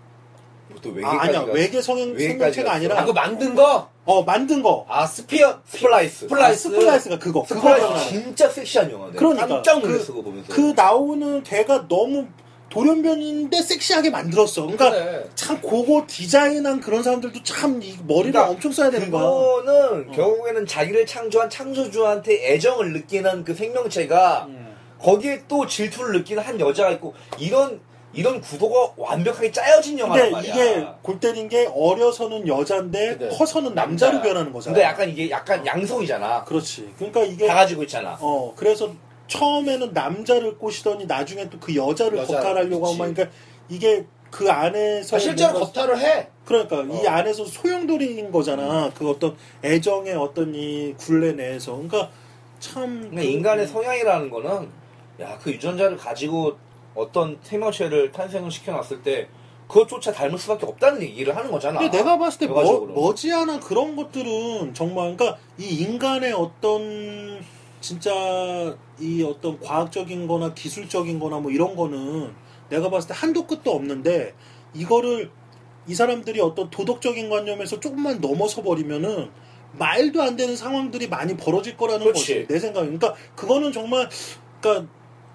또 아, 외계까지가 아니야 외계 성형 생명체가. 아니라 아, 그 만든 거? 어 만든 거 아, 스피어, 스플라이스. 스플라이스. 스플라이스가 그거 그거 스플라이스 기억나요. 진짜 섹시한 영화네. 그러니까 깜짝 놀랐어 그- 그거 보면서. 그 나오는 걔가 너무 돌연변인데 섹시하게 만들었어. 그러니까 그래. 참 그거 디자인한 그런 사람들도 참이 머리를 그러니까 엄청 써야 되는 거야. 그거는 어. 결국에는 자기를 창조한 창조주한테 애정을 느끼는 그 생명체가 음. 거기에 또 질투를 느끼는 한 여자가 있고 이런 이런 구도가 완벽하게 짜여진 영화란 근데 말이야. 이게 골 때린 게 어려서는 여자인데 근데 커서는 남자로 남자야. 변하는 거잖아. 근데 약간 이게 약간 양성이잖아. 그렇지. 그러니까 이게 다 가지고 있잖아. 어 그래서 처음에는 남자를 꼬시더니 나중에 또 그 여자를 여자, 거탈하려고 하고 그치. 하니까 이게 그 안에서 아, 실제로 뭔가- 거탈을 해. 그러니까 이 어. 안에서 소용돌이인 거잖아. 그 어떤 애정의 어떤 이 굴레 내에서. 그러니까 참 근데 그- 인간의 성향이라는 거는 야 그 유전자를 가지고 어떤 생명체를 탄생을 시켜놨을 때 그것조차 닮을 수밖에 없다는 얘기를 하는 거잖아. 근데 내가 봤을 때 뭐. 머지않아 그런 것들은 정말 그러니까 이 인간의 어떤 진짜 이 어떤 과학적인 거나 기술적인 거나 뭐 이런 거는 내가 봤을 때 한도 끝도 없는데 이거를 이 사람들이 어떤 도덕적인 관념에서 조금만 넘어서 버리면은 말도 안 되는 상황들이 많이 벌어질 거라는 그렇지. 거지 내 생각에 그러니까 그거는 정말 그러니까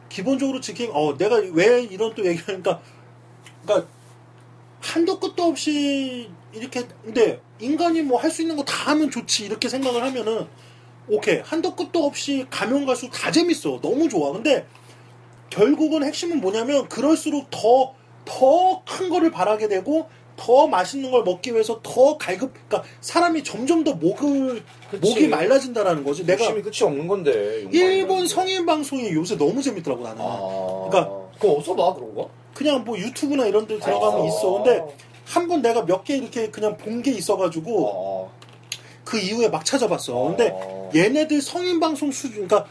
기본적으로 지금 어 내가 왜 이런 또 얘기하니까 그러니까 한도 끝도 없이 이렇게 근데 인간이 뭐 할 수 있는 거 다 하면 좋지 이렇게 생각을 하면은 오케이 한도 끝도 없이 가면 갈수록 다 재밌어. 너무 좋아. 근데 결국은 핵심은 뭐냐면 그럴수록 더 더 큰 거를 바라게 되고 더 맛있는 걸 먹기 위해서 더 갈급 그러니까 사람이 점점 더 목을 그치. 목이 말라진다라는 거지 내가 욕심이 끝이 없는 건데. 일본 게. 성인 방송이 요새 너무 재밌더라고 나는 아. 그러니까 그거 어디서 봐, 그런 거? 그냥 뭐 유튜브나 이런 데 들어가면 아. 있어 근데 한 번 내가 몇 개 이렇게 그냥 본 게 있어가지고 어. 그 이후에 막 찾아봤어. 근데 어. 얘네들 성인 방송 수준, 그러니까,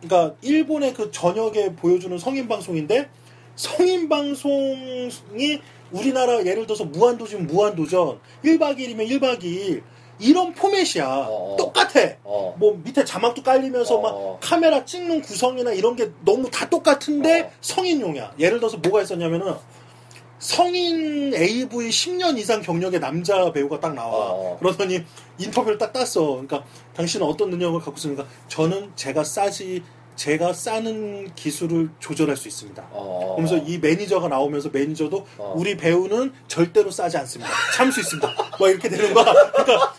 그러니까 일본의 그 저녁에 보여주는 성인 방송인데 성인 방송이 우리나라 예를 들어서 무한도전 무한도전 1박 2일이면 1박 2일 이런 포맷이야. 어. 똑같아. 어. 뭐 밑에 자막도 깔리면서 어. 막 카메라 찍는 구성이나 이런 게 너무 다 똑같은데 어. 성인용이야. 예를 들어서 뭐가 있었냐면은 성인 AV 10년 이상 경력의 남자 배우가 딱 나와. 어. 그러더니 인터뷰를 딱 땄어. 그러니까 당신은 어떤 능력을 갖고 있습니까? 저는 제가 싸지 제가 싸는 기술을 조절할 수 있습니다. 어. 그러면서 이 매니저가 나오면서 매니저도 어. 우리 배우는 절대로 싸지 않습니다. 참 수 있습니다. 막 이렇게 되는 거야. 그러니까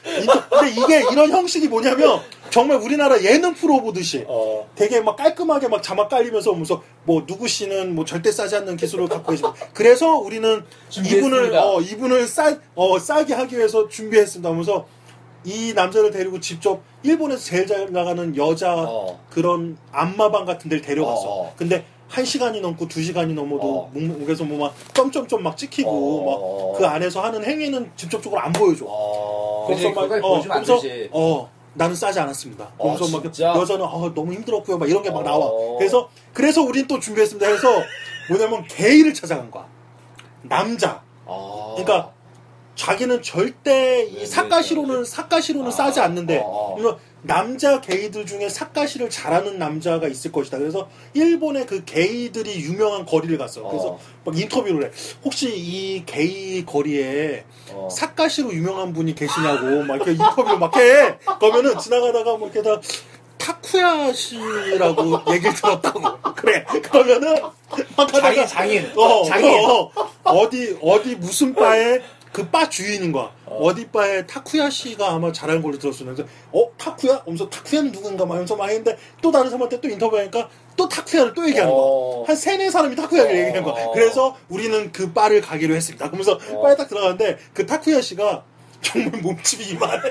근데 이게 이런 형식이 뭐냐면 정말 우리나라 예능 프로 보듯이 어. 되게 막 깔끔하게 막 자막 깔리면서 오면서 뭐 누구 씨는 뭐 절대 싸지 않는 기술을 갖고 계십니다. 그래서 우리는 준비했습니다. 이분을 어 이분을 싸 어 싸게 하기 위해서 준비했습니다. 하면서 이 남자를 데리고 직접 일본에서 제일 잘 나가는 여자 어. 그런 안마방 같은 데를 데려갔어. 어. 근데 한 시간이 넘고 두 시간이 넘어도 어. 목에서 뭐 막 점점점 막 찍히고 어. 막그 안에서 하는 행위는 직접적으로 안 보여줘. 어. 그래서 막 어, 그래서. 어 나는 싸지 않았습니다. 어, 그래서 막? 여자는 어, 너무 힘들었고요. 막 이런 게 막 나와. 어. 그래서 그래서 우린 또 준비했습니다. 해서 뭐냐면 <laughs> 게이를 찾아간 거야. 남자. 아. 그러니까 자기는 절대 이 네, 사카시로는 사카시로는 아, 싸지 않는데 어. 그래서 남자 게이들 중에 사카시를 잘하는 남자가 있을 것이다. 그래서 일본의 그 게이들이 유명한 거리를 갔어. 그래서 어. 막 인터뷰를 해. 혹시 이 게이 거리에 어. 사카시로 유명한 분이 계시냐고 막 이렇게 인터뷰를 막 해. 그러면은 지나가다가 뭐 이렇게 다 타쿠야 씨라고 얘기를 들었다고. <laughs> 그래. 그러면은 막 하다가 장인, 장인. 어, 장인. 어, 어디 어디 무슨 바에 그 바 주인인 거야. 어. 디 바에 타쿠야 씨가 아마 잘하는 걸로 들었었는데, 어 타쿠야? 하면서 타쿠야는 누군가 막 하면서 막 했는데 또 다른 사람한테 또 인터뷰하니까 또 타쿠야를 또 얘기하는 거야. 어. 한 세네 사람이 타쿠야를 어. 얘기하는 거야. 그래서 우리는 그 바를 가기로 했습니다. 그러면서 어. 바에 딱 들어가는데 그 타쿠야 씨가 정말 몸집이 이만해. <laughs>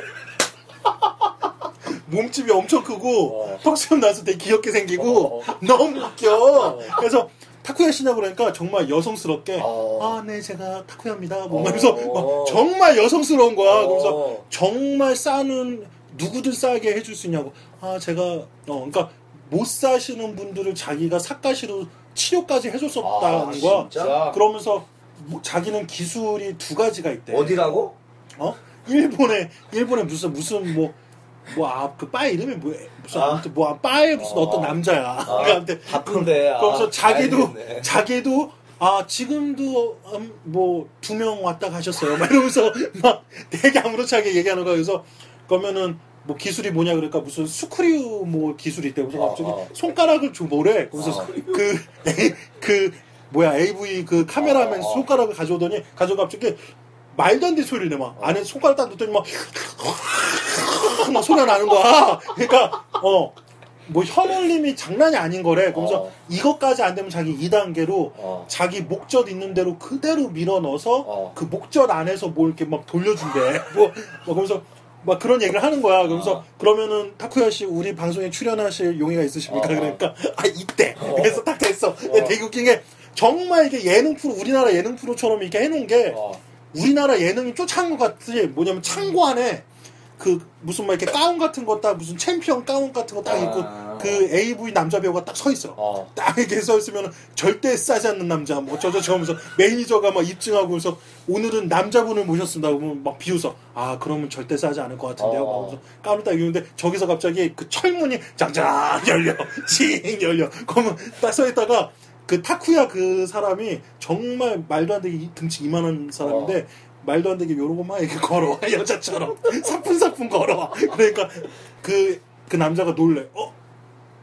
몸집이 엄청 크고 어. 턱수염 나서 되게 귀엽게 생기고 어. 너무 웃겨. 그래서 타쿠야 씨냐 그러니까 정말 여성스럽게 어. 아네 제가 타쿠야입니다. 뭐 어. 하면서 막 정말 여성스러운 거야. 그래서 어. 정말 싸는 누구든 싸게 해줄 수 있냐고. 아 제가 어 그러니까 못 사시는 분들을 자기가 사가시로 치료까지 해줬었다는 아, 거야. 진짜? 그러면서 뭐 자기는 기술이 두 가지가 있대. 어디라고? 어? 일본에 일본에 무슨 무슨 뭐 뭐아그바 이름이 뭐 무슨 아. 아무튼 뭐 바에 무슨 어. 어떤 남자야. 아, <laughs> 그한테 바쁜데. 아, 그러면서 자기도. 자기도 아 지금도 음, 뭐두 명 왔다 가셨어요. 막 이러면서 <laughs> 막 되게 아무렇지 않게 얘기하는 거야. 그래서 그러면은 뭐 기술이 뭐냐 그러니까 무슨 스크류 뭐 기술이 있대. 그래서 어, 갑자기 어. 손가락을 줘 뭐래. 그래서 어. <laughs> 그그 뭐야 AV 그 카메라맨 어, 어. 손가락을 가져오더니 가져가 갑자기 말도 안 되는 소리를 내 막. 안에 손가락 딱 넣더니 막, 막 소리가 나는 거야. 그러니까, 어, 뭐 혀놀림이 장난이 아닌 거래. 그러면서 어. 이것까지 안 되면 자기 2단계로 어. 자기 목젖 있는 대로 그대로 밀어 넣어서 어. 그 목젖 안에서 뭘 이렇게 막 돌려준대. 뭐, 뭐 그러면서 막 그런 얘기를 하는 거야. 그러면서 어. 그러면은 타쿠야 씨 우리 방송에 출연하실 용의가 있으십니까? 어. 그러니까 아 이때. 어. 그래서 딱 됐어. 되게 웃긴 게 정말 이게 예능 프로 우리나라 예능 프로처럼 이렇게 해놓은 게 어. 우리나라 예능이 쫓아간 것 같지 뭐냐면 창고 안에 그 무슨 막 이렇게 가운 같은 거 딱 무슨 챔피언 가운 같은 거 딱 입고 아. 그 AV 남자 배우가 딱 서 있어. 어. 딱 이렇게 서 있으면 절대 싸지 않는 남자 뭐 저저 저면서 매니저가 막 입증하고 그래서 오늘은 남자분을 모셨습니다. 그러면 막 비웃어. 아 그러면 절대 싸지 않을 것 같은데요. 어. 막 그래서 까면 딱 이러는데 저기서 갑자기 그 철문이 짱짱 열려, <laughs> 징 열려. 그러면 딱 서 있다가 그 타쿠야 그 사람이 정말 말도 안 되게 이- 등치 이만한 사람인데 말도 안 되게 요러고 막 이렇게 걸어와 여자처럼 <laughs> 사뿐사뿐 걸어와 그러니까 그그 남자가 놀래 어?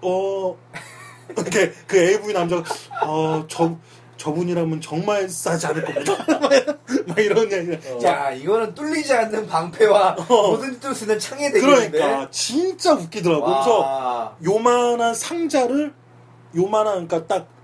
어 이렇게 그 AV 남자가 어저 저분이라면 정말 싸지 않을 겁니다 <laughs> 막 이런 얘기 어. 야, 이거는 뚫리지 않는 방패와 어. 모든 뚫을 수 있는 창의 대결인데. 그러니까 진짜 웃기더라고 그래서 와. 요만한 상자를 요만한 그러니까 딱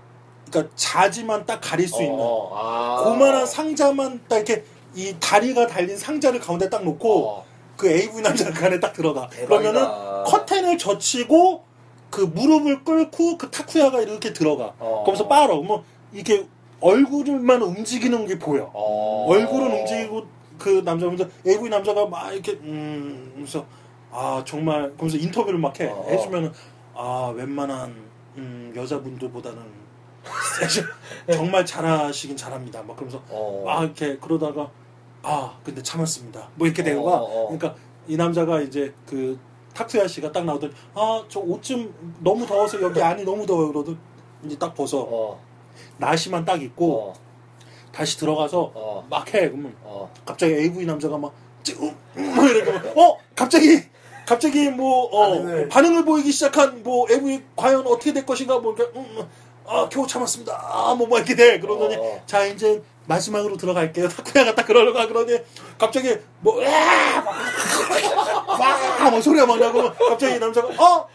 그러니까 자지만 딱 가릴 수 있는 어. 아. 고만한 상자만 딱 이렇게 이 다리가 달린 상자를 가운데 딱 놓고 어. 그 AV 남자가 그 안에 딱 들어가. 대박이다. 그러면은 커튼을 젖히고 그 무릎을 꿇고 그 타쿠야가 이렇게 들어가. 어. 그러면서 빨어. 뭐 이게 얼굴만 움직이는 게 보여. 어. 얼굴은 움직이고 그 남자 보면서 AV 남자가 막 이렇게 음 그래서 아 정말 그러면서 인터뷰를 막 해. 어. 해주면은 아 웬만한 음, 여자분들보다는 <laughs> 정말 잘하시긴 잘합니다. 막 그러면서 어. 막 이렇게 그러다가 아 근데 참았습니다. 뭐 이렇게 되는 어. 어, 어. 그러니까 이 남자가 이제 그 타쿠야 씨가 딱 나오더니 아저 옷 좀 너무 더워서 여기 안이 너무 더워요. 그러더니 이제 딱 벗어 어. 나시만 딱 입고 어. 다시 들어가서 어. 막 해. 그러면 어. 갑자기 AV 남자가 막 찌, 음, 막 이렇게 막, 어 갑자기 갑자기 뭐 어, 반응을. 반응을 보이기 시작한 뭐 AV 과연 어떻게 될 것인가 뭐 이렇게 음, 음, 아 겨우 참았습니다 아뭐 뭐 이렇게 돼 그러더니 어. 자 이제 마지막으로 들어갈게요 타쿠야가 딱 그러려고 그러니 갑자기 뭐 뭐막 소리가 막 나고 갑자기 이 남자가 어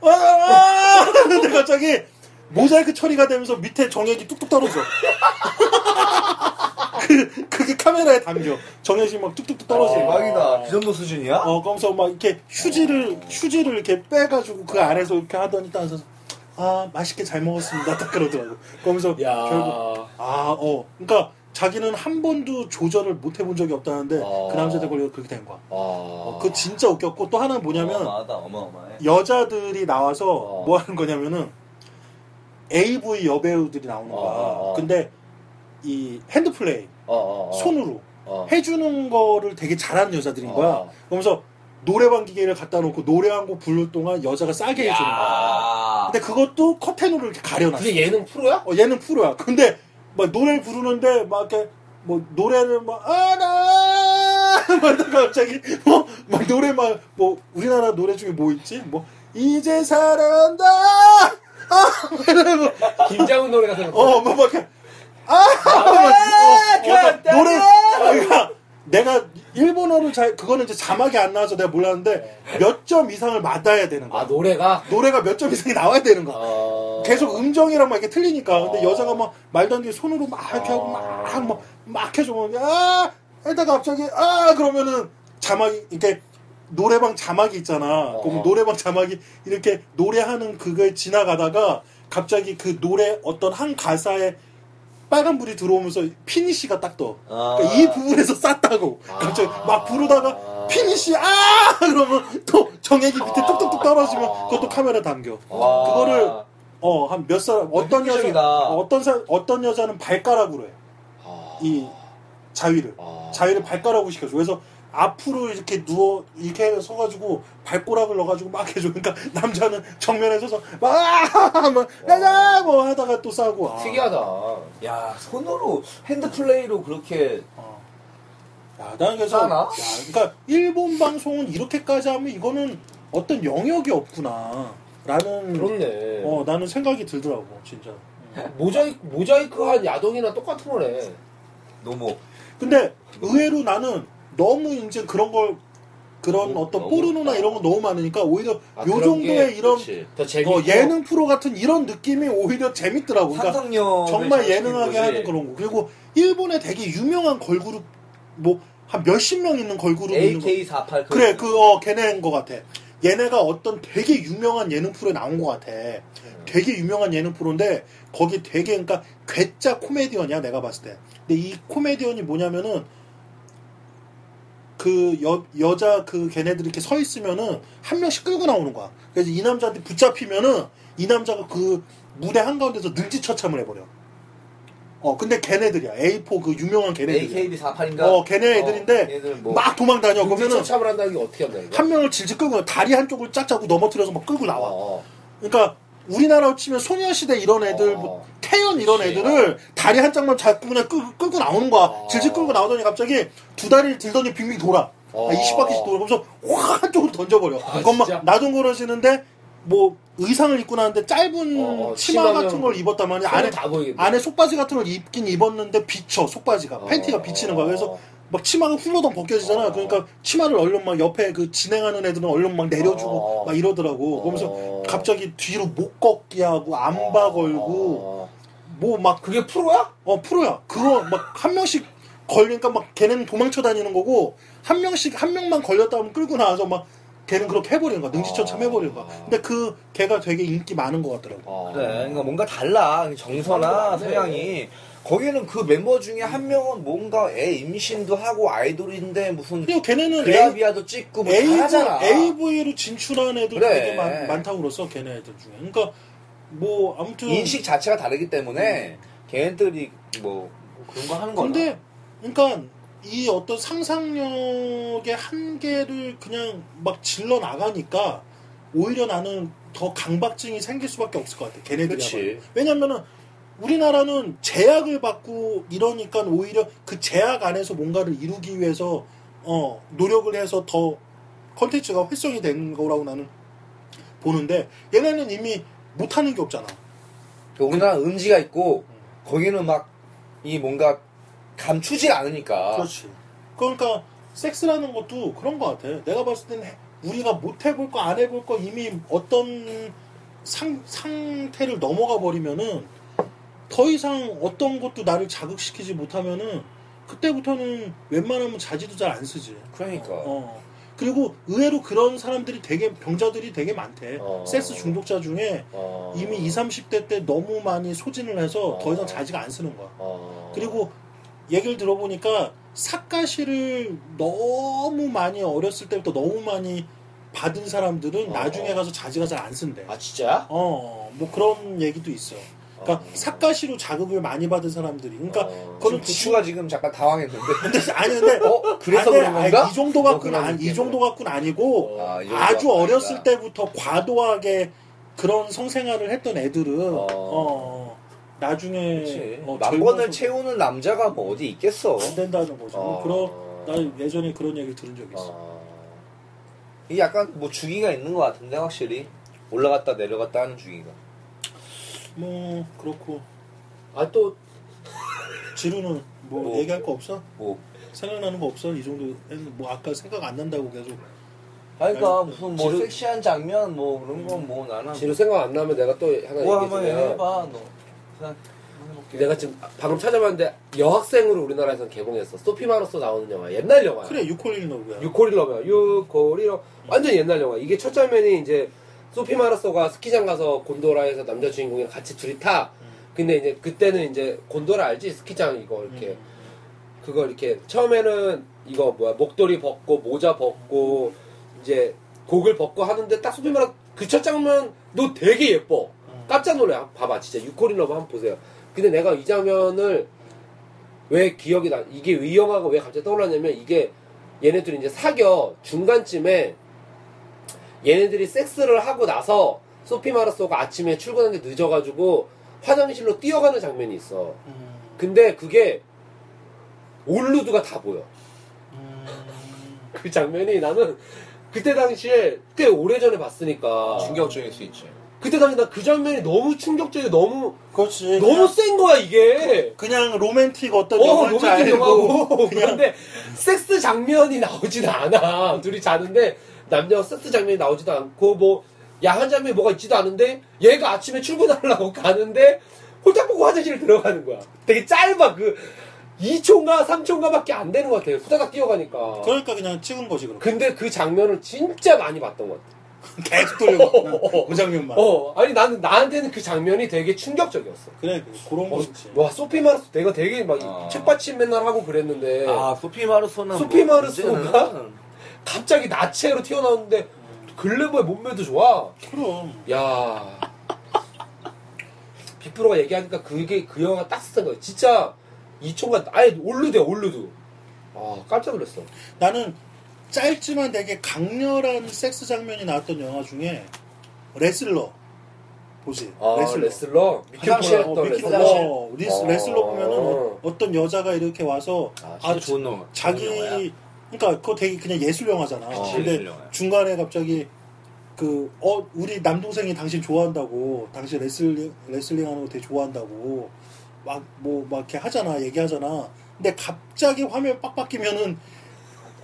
아! 근데 갑자기 모자이크 처리가 되면서 밑에 정액이 뚝뚝 떨어져. <laughs> 그, 그게 카메라에 담겨. 정액이 막 뚝뚝뚝 떨어져. 대박이다. 그 정도 수준이야? 어, 그러면서 막 이렇게 휴지를, 휴지를 이렇게 빼가지고 그 안에서 이렇게 하더니 따서 아, 맛있게 잘 먹었습니다. 딱 그러더라고. 그러면서 야. 결국, 아, 어. 그러니까 자기는 한 번도 조절을 못 해본 적이 없다는데 어. 그 남자한테 걸려 그렇게 된 거야. 어. 어, 그 진짜 웃겼고 또 하나 뭐냐면 어마어마하다, 어마어마해. 여자들이 나와서 어. 뭐 하는 거냐면은 AV 여배우들이 나오는 거야. 어. 근데 이 핸드플레이. 손으로 어. 해주는 거를 되게 잘하는 여자들인 거야. 어. 그러면서 노래방 기계를 갖다 놓고 노래 한 곡 부를 동안 여자가 싸게 해주는 거야. 아. 근데 그것도 커튼으로 이렇게 가려놨어. 그게 예능 프로야? 어, 얘는 프로야. 근데 막 노래 부르는데 막 이렇게 뭐 노래를 막 아나 <laughs> 막 갑자기 뭐 막 노래 막 뭐 우리나라 노래 중에 뭐 있지? 뭐 이제 사랑한다. 아, 이러고 김장훈 노래가 생각. 어, 뭐, 막, 이렇게, 아! 막, 어, 막 노래, 아, 그러니까 내가 일본어를 잘, 그거는 이제 자막이 안 나와서 내가 몰랐는데 몇 점 이상을 맞아야 되는 거야. 아 노래가. 노래가 몇 점 이상이 나와야 되는 거야. 어. 계속 음정이랑 막 이렇게 틀리니까. 근데 어. 여자가 막 말도 안 되게 손으로 막 이렇게 하고 막, 막, 막 해주면, 아! 이러다가 갑자기, 아! 그러면은 자막이, 이렇게 노래방 자막이 있잖아. 어. 그럼 노래방 자막이 이렇게 노래하는 그걸 지나가다가 갑자기 그 노래 어떤 한 가사에 빨간 불이 들어오면서 피니시가 딱 떠. 아. 그러니까 이 부분에서 쌌다고. 갑자기 아. 막 부르다가 피니시, 아! 그러면 또 정액이 밑에 뚝뚝뚝 떨어지면 그것도 카메라 담겨. 와. 그거를 어, 한 몇 사람, 어떤 여자. 어떤 사, 어떤 여자는 발가락으로 해. 아. 이 자위를. 아. 자위를 발가락으로 시켜줘. 그래서 앞으로 이렇게 누워 이렇게 서가지고 발꼬락을 넣어가지고 막 해줘. 그러니까 남자는 정면에 서서 막막 나자 뭐 하다가 또 싸고. 아. 특이하다. 야 손으로 hand play로 그렇게 어. 야, 나는 그래서 싸나? 야, 그러니까 일본 방송은 이렇게까지 하면 이거는 어떤 영역이 없구나. 라는 그렇네. 어 나는 생각이 들더라고 진짜. 모자이크 모자이크한 야동이랑 똑같은 거네. 너무 근데 의외로 나는 너무 이제 그런 걸 그런 너무- 어떤 너무- 포르노나 이런 거 너무 많으니까 오히려 아, 요 정도의 게 이런. 더 재밌고 어, 예능 프로 같은 이런 느낌이 오히려 재밌더라고. 그러니까 정말 예능하게 하는 그런 거. 그리고 일본에 되게 유명한 걸그룹 뭐 한 몇십 명 있는 걸그룹 있는 거. AK48 그래 그 어, 걔네인 것 같아. 얘네가 어떤 되게 유명한 예능 프로에 나온 것 같아. 되게 유명한 예능 프로인데 거기 되게 그러니까 괴짜 코미디언이야 내가 봤을 때. 근데 이 코미디언이 뭐냐면은 그 여, 여자 그 걔네들이 이렇게 서 있으면은 한 명씩 끌고 나오는 거야. 그래서 이 남자한테 붙잡히면은 이 남자가 그 무대 한가운데서 능지처참을 해버려. 어 근데 걔네들이야. A4 그 유명한 걔네들이야. AKB48인가? 어, 걔네 애들인데 얘들 뭐막 도망 다녀. 그러면은 처참을 한다는 게 어떻게 한다 이거? 한 명을 질질 끌고 다리 한쪽을 짝 잡고 넘어뜨려서 막 끌고 나와. 어, 그러니까 우리나라로 치면 소녀시대 이런 애들, 어. 뭐 태연 이런. 애들을 다리 한 짝만 잡고 그냥 끌, 끌고 나오는 거야. 어. 질질 끌고 나오더니 갑자기 두 다리를 들더니 빙빙 돌아. 어. 아, 20바퀴씩 돌아. 그러면서 확 한쪽으로 던져버려. 아, 막 진짜? 나둥거려지는데 뭐 의상을 입고 나는데 짧은 어, 어, 치마 같은 걸 입었단 말이야. 안에. 안에 속바지 같은 걸 입긴 입었는데 비쳐 속바지가 어, 팬티가 비치는 거야. 그래서 막 치마가 훌러덩 벗겨지잖아. 어. 그러니까 치마를 얼른 막 옆에 그 진행하는 애들은 얼른 막 내려주고 어. 막 이러더라고. 그러면서 어. 갑자기 뒤로 목 꺾기 하고 안바 걸고 어. 뭐 막 그게 프로야? 어 프로야. 그거 막 한 명씩 걸리니까 막 걔는 도망쳐 다니는 거고 한 명씩 한 명만 걸렸다 하면 끌고 나와서 막 걔는 그렇게 해버리는 거야. 능지처참 해버리는 거야. 근데 그 걔가 되게 인기 많은 것 같더라고. 어. 그래, 그러니까 뭔가 달라 정서나 맞네. 서양이 거기는 그 멤버 중에 한 명은 뭔가 애 임신도 하고 아이돌인데 무슨 그리고 걔네는 A, 그라비아도 찍고 뭐 AV, 잘하잖아. AV로 진출한 애들 그래. 되게 많, 많다고 그랬어. 걔네 애들 중에. 그러니까 뭐 아무튼 인식 자체가 다르기 때문에 걔네들이 뭐 그런 거 하는 거나. 근데 그러니까 이 어떤 상상력의 한계를 그냥 막 질러 나가니까 오히려 나는 더 강박증이 생길 수밖에 없을 것 같아. 걔네들이. 왜냐면은 우리나라는 제약을 받고 이러니까 오히려 그 제약 안에서 뭔가를 이루기 위해서 어 노력을 해서 더 컨텐츠가 활성이 된 거라고 나는 보는데 얘네는 이미 못하는 게 없잖아. 그 우리나라 음지가 있고 거기는 막 이 뭔가 감추지 않으니까. 그렇지. 그러니까 섹스라는 것도 그런 것 같아. 내가 봤을 때는 해- 우리가 못 해볼 거, 안 해볼 거 이미 어떤 상, 상태를 넘어가 버리면은 더 이상 어떤 것도 나를 자극시키지 못하면은 그때부터는 웬만하면 자지도 잘 안 쓰지. 그러니까. 어. 그리고 의외로 그런 사람들이 되게 병자들이 되게 많대. 어. 섹스 중독자 중에 어. 이미 20, 30대 때 너무 많이 소진을 해서 더 이상 자지가 안 쓰는 거야. 어. 그리고 얘기를 들어보니까 사카시를 너무 많이 어렸을 때부터 너무 많이 받은 사람들은 어. 나중에 가서 자지가 잘 안 쓴대. 아 진짜야? 어, 뭐 그런 얘기도 있어. 그러니까 어. 사카시로 자극을 많이 받은 사람들이. 그러니까 어. 그거는 부추가 지금 잠깐 당황했는데. 근데 아니 근데 어? 그래서 아니, 그런 아니, 건가? 이 정도 뭐 갖고는 그런 아니, 이. 정도 갖고는 아니고 아, 이 정도 아주 어렸을. 때부터 과도하게 그런 성생활을 했던 애들은 어. 어, 나중에. 어, 남권을 젊어서 채우는 남자가 뭐 어디 있겠어. 안 된다는 거죠. 어. 그런 나 예전에 그런 얘기를 들은 적이 있어. 어. 이게 약간 뭐 주기가 있는 것 같은데 확실히 올라갔다 내려갔다 하는 주기가. 뭐 그렇고 아 또 지루는 뭐, 뭐. 얘기할 거 없어? 뭐 생각나는 거 없어? 이 정도 뭐 아까 생각 안 난다고 계속 아니, 그러니까 아니, 무슨 뭐 지루- 섹시한 장면 뭐 그런 건 뭐 나는 지금 생각 안 나면 내가 또 하나 뭐 한번 해봐 너. 그냥 해볼게. 내가 지금 방금 찾아봤는데 여학생으로 우리나라에서 개봉했어. 소피 마로서 나오는 영화. 옛날 영화야. 그래 유콜린 너구야. 유코릴러면 유코릴러 완전 옛날 영화. 이게 첫 장면이 이제 소피 마르소가 스키장 가서 곤도라에서 남자 주인공이랑 같이 둘이 타. 근데 이제 그때는 이제 곤도라 알지? 스키장 이거 이렇게 그거 이렇게 처음에는 이거 뭐야 목도리 벗고 모자 벗고 이제 곡을 벗고 하는데 딱 소피 마르 그첫 장면 너 되게 예뻐. 깜짝 놀래. 봐봐 진짜 유코릴러만 한번 보세요. 근데 내가 이 장면을 왜 기억이 나? 이게 이 영화가 왜 갑자기 떠올랐냐면 이게 얘네들이 이제 사겨 중간쯤에 얘네들이 섹스를 하고 나서 소피 마르소가 아침에 출근하는데 늦어가지고 화장실로 뛰어가는 장면이 있어. 음, 근데 그게 올루드가 다 보여. 음, 그 장면이 나는 그때 당시에 꽤 오래전에 봤으니까 충격적일 수 있지. 그때 당시 나 그 장면이 너무 충격적이고 너무 그렇지. 너무 센 거야 이게. 그 냥 로맨틱 어떤 어, 영화인지 로맨틱 알고 <laughs> 영화고. 그냥 근데 섹스 장면이 나오진 않아. 둘이 자는데 남녀 섹스 장면이 나오지도 않고 뭐 야한 장면이 뭐가 있지도 않은데 얘가 아침에 출근하려고 <laughs> 가는데 홀딱 보고 화장실에 들어가는 거야. 되게 짧아. 그 2초인가 3초인가 밖에 안 되는 것 같아. 후다닥 뛰어가니까. 그러니까 그냥 찍은 거지 그럼. 근데 그 장면을 진짜 많이 봤던 것 같아. <laughs> 계속 그냥 <laughs> 그 장면만. 어, 아니 나는 나한테는 그 장면이 되게 충격적이었어. 그래 그런 어, 거지. 와 소피 마르소 내가 되게 막 어. 책받침 맨날 하고 그랬는데 아 소피 마르소는 소피 뭐 마르소가? 갑자기 나체로 튀어나오는데 글래버의 몸매도 좋아. 그럼. 야. 빅프로가 얘기하니까 그게 그 영화 딱 쓰던 거야. 진짜 이총가 아예 올루드야 올루드. 아 깜짝 놀랐어. 나는 짧지만 되게 강렬한 섹스 장면이 나왔던 영화 중에 레슬러 보지. 아 레슬러. 레슬러 미키포시 어, 했던 미키 레슬러. 어, 리스, 어. 레슬러 보면은 어, 어떤 여자가 이렇게 와서 아, 아, 좋은 놈. 자기. 그러니까 그거 되게 그냥 예술 영화잖아. 그치, 근데 예술 영화야. 중간에 갑자기 그 어 우리 남동생이 당신 좋아한다고 당신 레슬링 레슬링 하는 거 되게 좋아한다고 막 뭐 막 이렇게 하잖아 얘기하잖아. 근데 갑자기 화면 빡 바뀌면은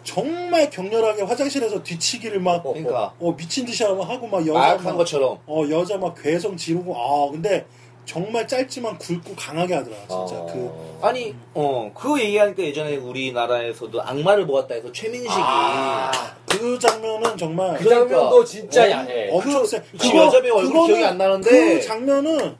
정말 격렬하게 화장실에서 뒤치기를 막 어, 그러니까 미친 듯이 하고 막 여자 막, 것처럼. 어 여자 막 괴성 지르고 아 근데 정말 짧지만 굵고 강하게 하더라 진짜 아. 그 아니, 어, 그거 얘기하니까 예전에 우리나라에서도 악마를 보았다 해서 최민식이 아. 그 장면은 정말 그 장면도 진짜 어, 야해. 엄청 세. 그 여자의 얼굴이 그거는 기억이 안 나는데. 그 장면은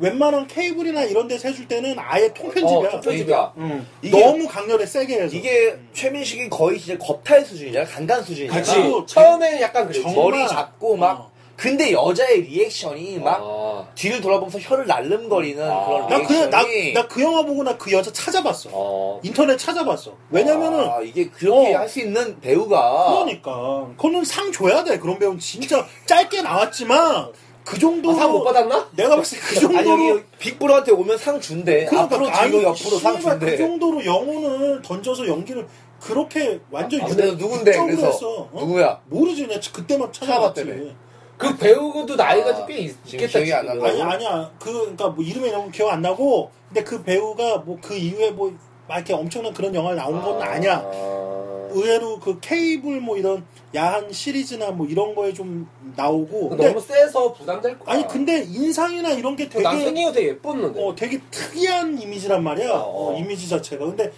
웬만한 케이블이나 이런 데서 해줄 때는 아예 통편집이야. 어, 통편집이야. 응. 이게- 너무 강렬해 세게 해서. 이게 최민식이 거의 진짜 겁탈 수준이잖아. 강간 수준이잖아. 그치. 처음에는 약간 그랬지. 정말- 머리 잡고 막. 어. 근데 여자의 리액션이 막 아. 뒤를 돌아보면서 혀를 날름거리는 아. 그런 나 그냥 나 리액션이. 나그 영화 보고 나 그 여자 찾아봤어. 어. 인터넷 찾아봤어. 왜냐면은 아, 이게 그렇게 어. 할 수 있는 배우가 그러니까 그거는 상 줘야 돼. 그런 배우는 진짜 짧게 나왔지만 그 정도로 아, 상못 받았나? 내가 봤을 때 그 정도로 아니 빅브로한테 오면 상 준대. 앞으로 아니, 뒤로 옆으로 상 씨발, 준대. 그 정도로 영혼을 던져서 연기를 그렇게 완전 아, 근데 유- 누군데 그래서 했어. 어? 누구야? 모르지 내가 그때만 찾아봤지. 그 배우도 나이가 아, 꽤 있- 있겠다. 기억이 안 지금. 난다고? 아니 아니야. 그 그러니까 뭐 이름이 너무 기억 안 나고 근데 그 배우가 뭐 그 이후에 뭐 막 이렇게 엄청난 그런 영화를 나온 건 아, 니야 아. 의외로 그 케이블 뭐 이런 야한 시리즈나 뭐 이런 거에 좀 나오고 근데 너무 세서 부담될 거야. 아니 근데 인상이나 이런 게 되게 거 되게 예뻤는데. 어 되게 특이한 이미지란 말이야. 어, 어. 어, 이미지 자체가. 근데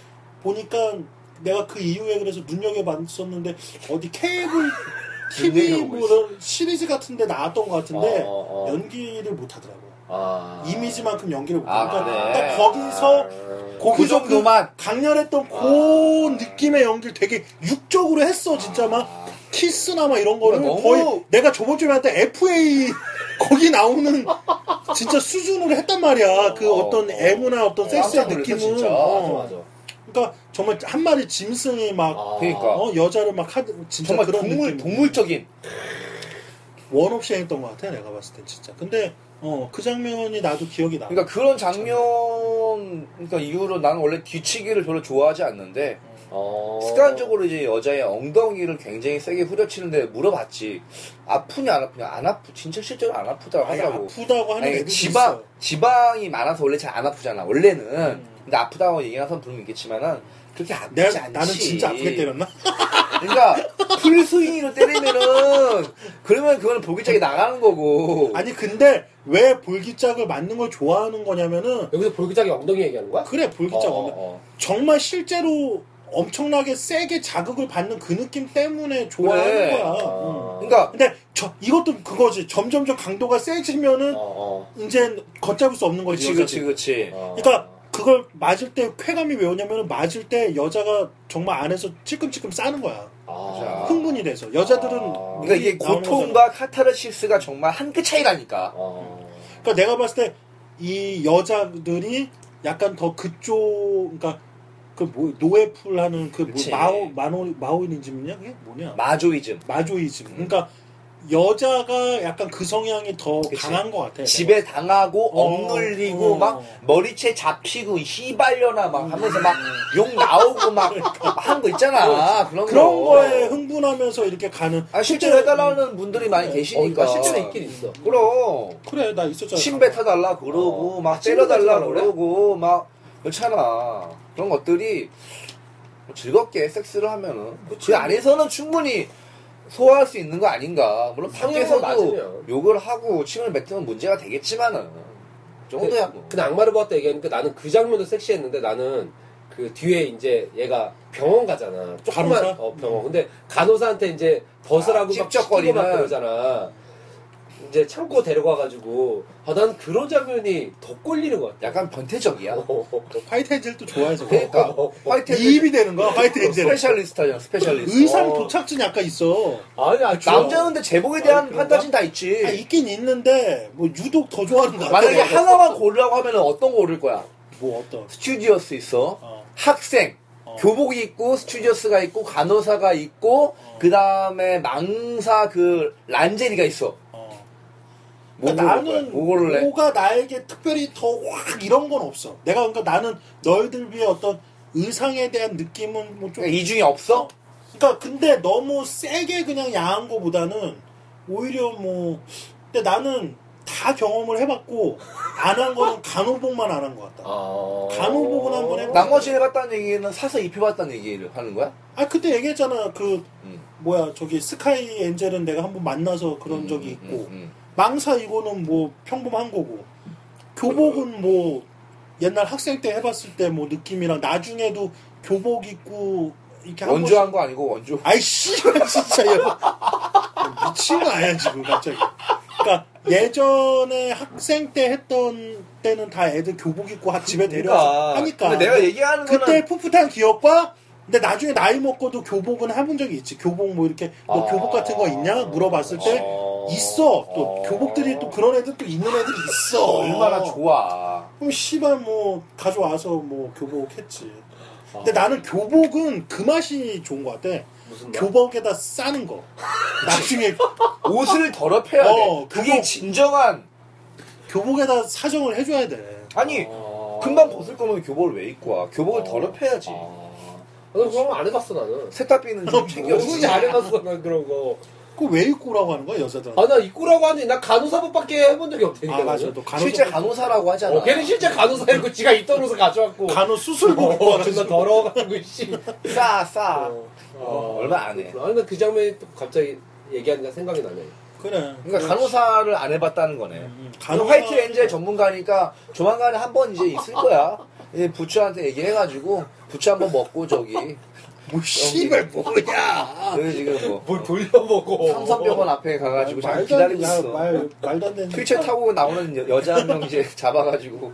보니까 내가 그 이후에 그래서 눈여겨 봤었는데 어디 케이블 TV 뭐 이런 시리즈 같은데 나왔던 것 같은데 어, 어. 연기를 못 하더라고. 아. 이미지만큼 연기를. 아, 그러니까 그래. 딱 거기서 아. 그 거기서 그 정도만. 강렬했던 그 느낌의 연기를 되게 육적으로 했어. 진짜 막 키스나 막 이런 거를 너무- 거의 내가 저번 주에 할때 FA <laughs> 거기 나오는 진짜 수준으로 했단 말이야. 그 어, 어떤 어. 애무나 어떤 섹스의 느낌은. 진짜. 어. 맞아 맞아. 그러니까 정말 한 마리 짐승이 막 아. 그러니까. 어, 여자를 막 하드 진짜 정말 그런 동물 느낌. 동물적인. 원 없이 했던 것 같아 내가 봤을 때 진짜. 근데 어 그 장면이 나도 기억이 나. 그러니까 그런 장면 그러니까 이후로 나는 원래 뒤치기를 별로 좋아하지 않는데 어. 습관적으로 이제 여자의 엉덩이를 굉장히 세게 후려치는데 물어봤지 아프냐 안 아프냐 안 아프 진짜 실제로 안 아프다고 아니, 하더라고 아프다고 하는 아니, 지방 있어. 지방이 많아서 원래 잘 안 아프잖아 원래는 음. 근데 아프다고 얘기하는 사람 분명 있겠지만은 그렇게 아프지 내가 않지 나는 진짜 아프게 때렸나? <laughs> 그러니까 풀스윙으로 때리면은 그러면 그거는 볼기짝이 나가는 거고 아니 근데 왜 볼기짝을 맞는 걸 좋아하는 거냐면은 여기서 볼기짝이 엉덩이 얘기하는 거야? 그래 볼기짝 어, 어, 어. 정말 실제로 엄청나게 세게 자극을 받는 그 느낌 때문에 좋아하는 그래. 거야. 아. 응. 그러니까 근데 저 이것도 그거지. 점점점 강도가 세지면은 어, 어. 이제 걷잡을 수 없는 거지. 그치 그치 여자들이. 그치 어. 그러니까 그걸 맞을 때 쾌감이 왜 오냐면 맞을 때 여자가 정말 안에서 찔끔찔끔 싸는 거야. 아. 흥분이 돼서 여자들은 아. 그러니까 이게. 고통과 카타르시스가 정말 한 끗 차이라니까 어. 그러니까 내가 봤을 때 이 여자들이 약간 더 그쪽 그러니까 그 뭐 노예풀 하는 그 뭐. 마오 마노 마오이니즘이냐 그게 뭐냐 마조이즘. 마조이즘. 음. 그러니까 여자가 약간 그 성향이 더 그치. 강한 것 같아. 집에 당하고 어, 억눌리고 어. 막 머리채 잡히고 희발려나 막 하면서 막 욕 나오고 막 하는 거 있잖아. 그런 거. 그런 거 에 흥분하면서 이렇게 가는. 아 실제로 해달라는 분들이 많이 어, 계시니까. 그러니까 실제로 있긴 있어. 그럼 그래 나 있었잖아. 침 뱉어달라 그러고 어. 막 아, 침 때려달라? 그러고 막 그렇잖아. 그런 것들이 즐겁게 섹스를 하면은 그 안에서는 충분히 소화할 수 있는 거 아닌가. 물론 밖에서도. 욕을 하고 침을 뱉으면 문제가 되겠지만은 그 정도야 뭐. 근데 악마를 보았다 얘기하니까 나는 그 장면도 섹시했는데 나는 그 뒤에 이제 얘가 병원 가잖아. 조그만 간호사? 어, 병원. 근데 간호사한테 이제 벗으라고 아, 막막 그러잖아. 이제 창고 데려가가지고 아, 난 그런 장면이 더 꼴리는 것 같아. 약간 변태적이야. white angel도 좋아해서. 그러니까 white 이 입이 되는 거야 white angel. specialist잖아 specialist. 의상 어. 도착증이 약간 있어. 아니, 아니, 남자는 근데 제복에 대한 아니? 판타지는 다 있지. 아, 있긴 있는데 뭐 유독 더 좋아하는 거 같아. 만약에 하나만 고르라고 하면 어떤 거 고를 거야? 뭐 어떤? 스튜어디스 있어. 어. 학생. 어. 교복이 있고 스튜어디스가 있고 간호사가 있고 어. 그 다음에 망사 그 란제리가 있어. 어. 뭐 그러니까 거야? 나는 뭐 고를래? 뭐가 나에게 특별히 더 확 이런 건 없어. 내가 그러니까 나는 너희들 위해 어떤 의상에 대한 느낌은 뭐 좀. 그러니까 이 없어? 그러니까 근데 너무 세게 그냥 야한 거보다는 오히려 뭐. 근데 나는 다 경험을 해봤고 안 한 거는 <laughs> 간호복만 안 한 것 같다. 아. 간호복은 한 번 해봐. 나머지 해봤다는 얘기는 사서 입혀봤다는 얘기를 하는 거야? 아 그때 얘기했잖아. 그 음. 뭐야 저기 스카이 엔젤은 내가 한 번 만나서 그런 적이 있고 음, 음. 망사 이거는 뭐 평범한 거고 교복은 뭐 옛날 학생 때 해봤을 때 뭐 느낌이랑 나중에도 교복 입고 이렇게 한 원조한 거 아니고 원조. 번씩- 아이 씨발 진짜 얘 미친 거 아니야 지금 갑자기 그러니까 예전에 학생 때 했던 때는 다 애들 교복 입고 하- 집에 데려와서 하니까 근데 내가 얘기하는 거는 그때 풋풋한 기억과 근데 나중에 나이 먹고도 교복은 해본 적이 있지. 교복 뭐 이렇게 너 아. 교복 같은 거 있냐 물어봤을 때 아. 있어. 또 아. 교복들이 또 그런 애들도 있는 애들이 있어. 얼마나 좋아. 그럼 씨발 뭐 가져와서 뭐 교복 했지. 근데 아. 나는 교복은 그 맛이 좋은 것 같아. 무슨 말? 교복에다 싸는 거. 나중에 <laughs> 옷을 더럽혀야 돼. 어, 그게 그거- 진정한. 교복에다 사정을 해줘야 돼. 아니 아. 금방 벗을 거면 교복을 왜 입고 와? 교복을 더럽혀야지. 아. 나 그런 거 안 해봤어 나는. 세탁비는 좀 <laughs> 챙겨주지. 누군지 안 해봤어 난 그런 거. 그거 왜 입고 오라고 하는 거야 여자들한테? 아나 입구라고 하는데 나 간호사법밖에 해본 적이 없다니까. 아, 맞아. 또 간호사 실제 간호사라고 하잖아. 어, 걔는 실제 간호사였고 <laughs> 지가 입던 옷을 가져왔고. 간호 수술복 어, 입고 존나 와가지고 더러워가지고 씨. <laughs> 싸 싸. 어. 어, 얼마 안 해. 아니 나그 장면이 또 갑자기 얘기하니까 생각이 나네. 그래. 그러니까 간호사를 안 해봤다는 거네. 음, 간호 화이트 엔젤 전문가니까 조만간에 한 번 이제 있을 거야. <laughs> 이 부추한테 얘기해가지고 부추 한번 먹고 저기. 뭐 씨발 뭐냐? 여기 지금 뭐 뭘 돌려보고. 삼성병원 앞에 가가지고 잠깐 말도 안 기다리고 있어. 말 말도 안 되는. 휠체어 타고 나오는 여, 여자 한 명 이제 <laughs> 잡아가지고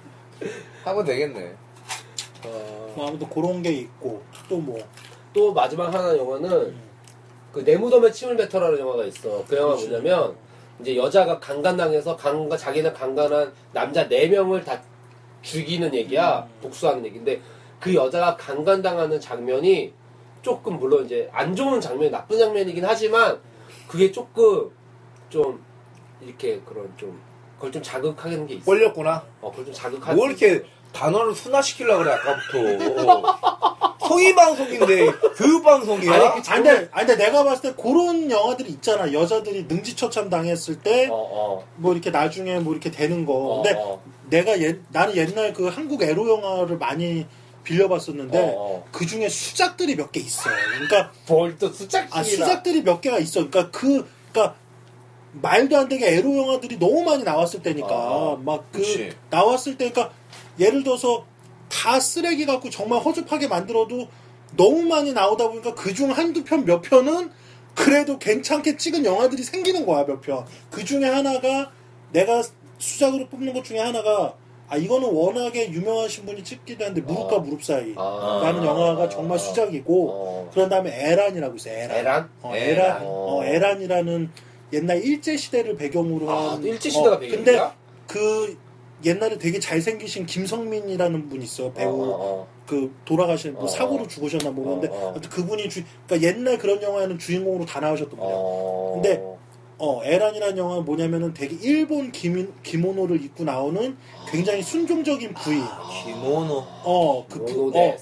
하면 되겠네. 어, 뭐 아무튼 그런 게 있고 또 뭐. 또 마지막 하나 영화는 그내 무덤에 침을 뱉어라는 영화가 있어. 그 영화 그치. 뭐냐면 이제 여자가 강간당해서 강간 자기는 강간한 남자 네 명을 다 죽이는 얘기야. 음. 복수하는 얘기인데 그 여자가 강간당하는 장면이 조금 물론 이제 안 좋은 장면, 나쁜 장면이긴 하지만 그게 조금 좀 이렇게 그런 좀 그걸 좀 자극하는 게 있어. 꼴렸구나. 어, 그걸 좀 자극하는. 뭐 이렇게 단어를 순화시키려고 그래 아까부터. 성의 방송인데 교육 방송이야. 아니, 그 근데, 아니 근데 내가 봤을 때 그런 영화들이 있잖아. 여자들이 능지처참 당했을 때뭐 어, 어. 이렇게 나중에 뭐 이렇게 되는 거. 어, 근데 어, 내가 옛 나는 옛날 그 한국 에로 영화를 많이 빌려봤었는데 어, 어. 그 중에 수작들이 몇 개 있어. 그러니까 뭘또 수작질이나. 아 수작들이 몇 개가 있어. 그러니까 그 그러니까 말도 안 되게 에로 영화들이 너무 많이 나왔을 때니까 아, 막그 그치. 나왔을 때 그러니까 예를 들어서 다 쓰레기 갖고 정말 허접하게 만들어도 너무 많이 나오다 보니까 그중 한두 편 몇 편은 그래도 괜찮게 찍은 영화들이 생기는 거야 몇 편. 그 중에 하나가 내가 수작으로 뽑는 것 중에 하나가 아 이거는 워낙에 유명하신 분이 찍기도 한데 무릎과 아. 무릎 사이 아. 라는 영화가 정말 수작이고 어. 그런 다음에 에란이라고 있어요. 에란. 에란? 어, 에란. 에란. 어, 에란이라는 옛날 일제 시대를 배경으로 아, 한 일제 시대가 어, 배경이야? 근데 그 옛날에 되게 잘생기신 김성민이라는 분 있어 배우 어, 어, 그 돌아가신 뭐 어. 사고로 죽으셨나 모르는데 어, 어. 아무튼 그분이 주 그러니까 옛날 그런 영화에는 주인공으로 다 나오셨던 분이야. 어. 근데 어 에란이라는 영화는 뭐냐면은 되게 일본 기미, 기모노를 입고 나오는 굉장히 순종적인 부인. 기모노. 어, 그, 부- 어.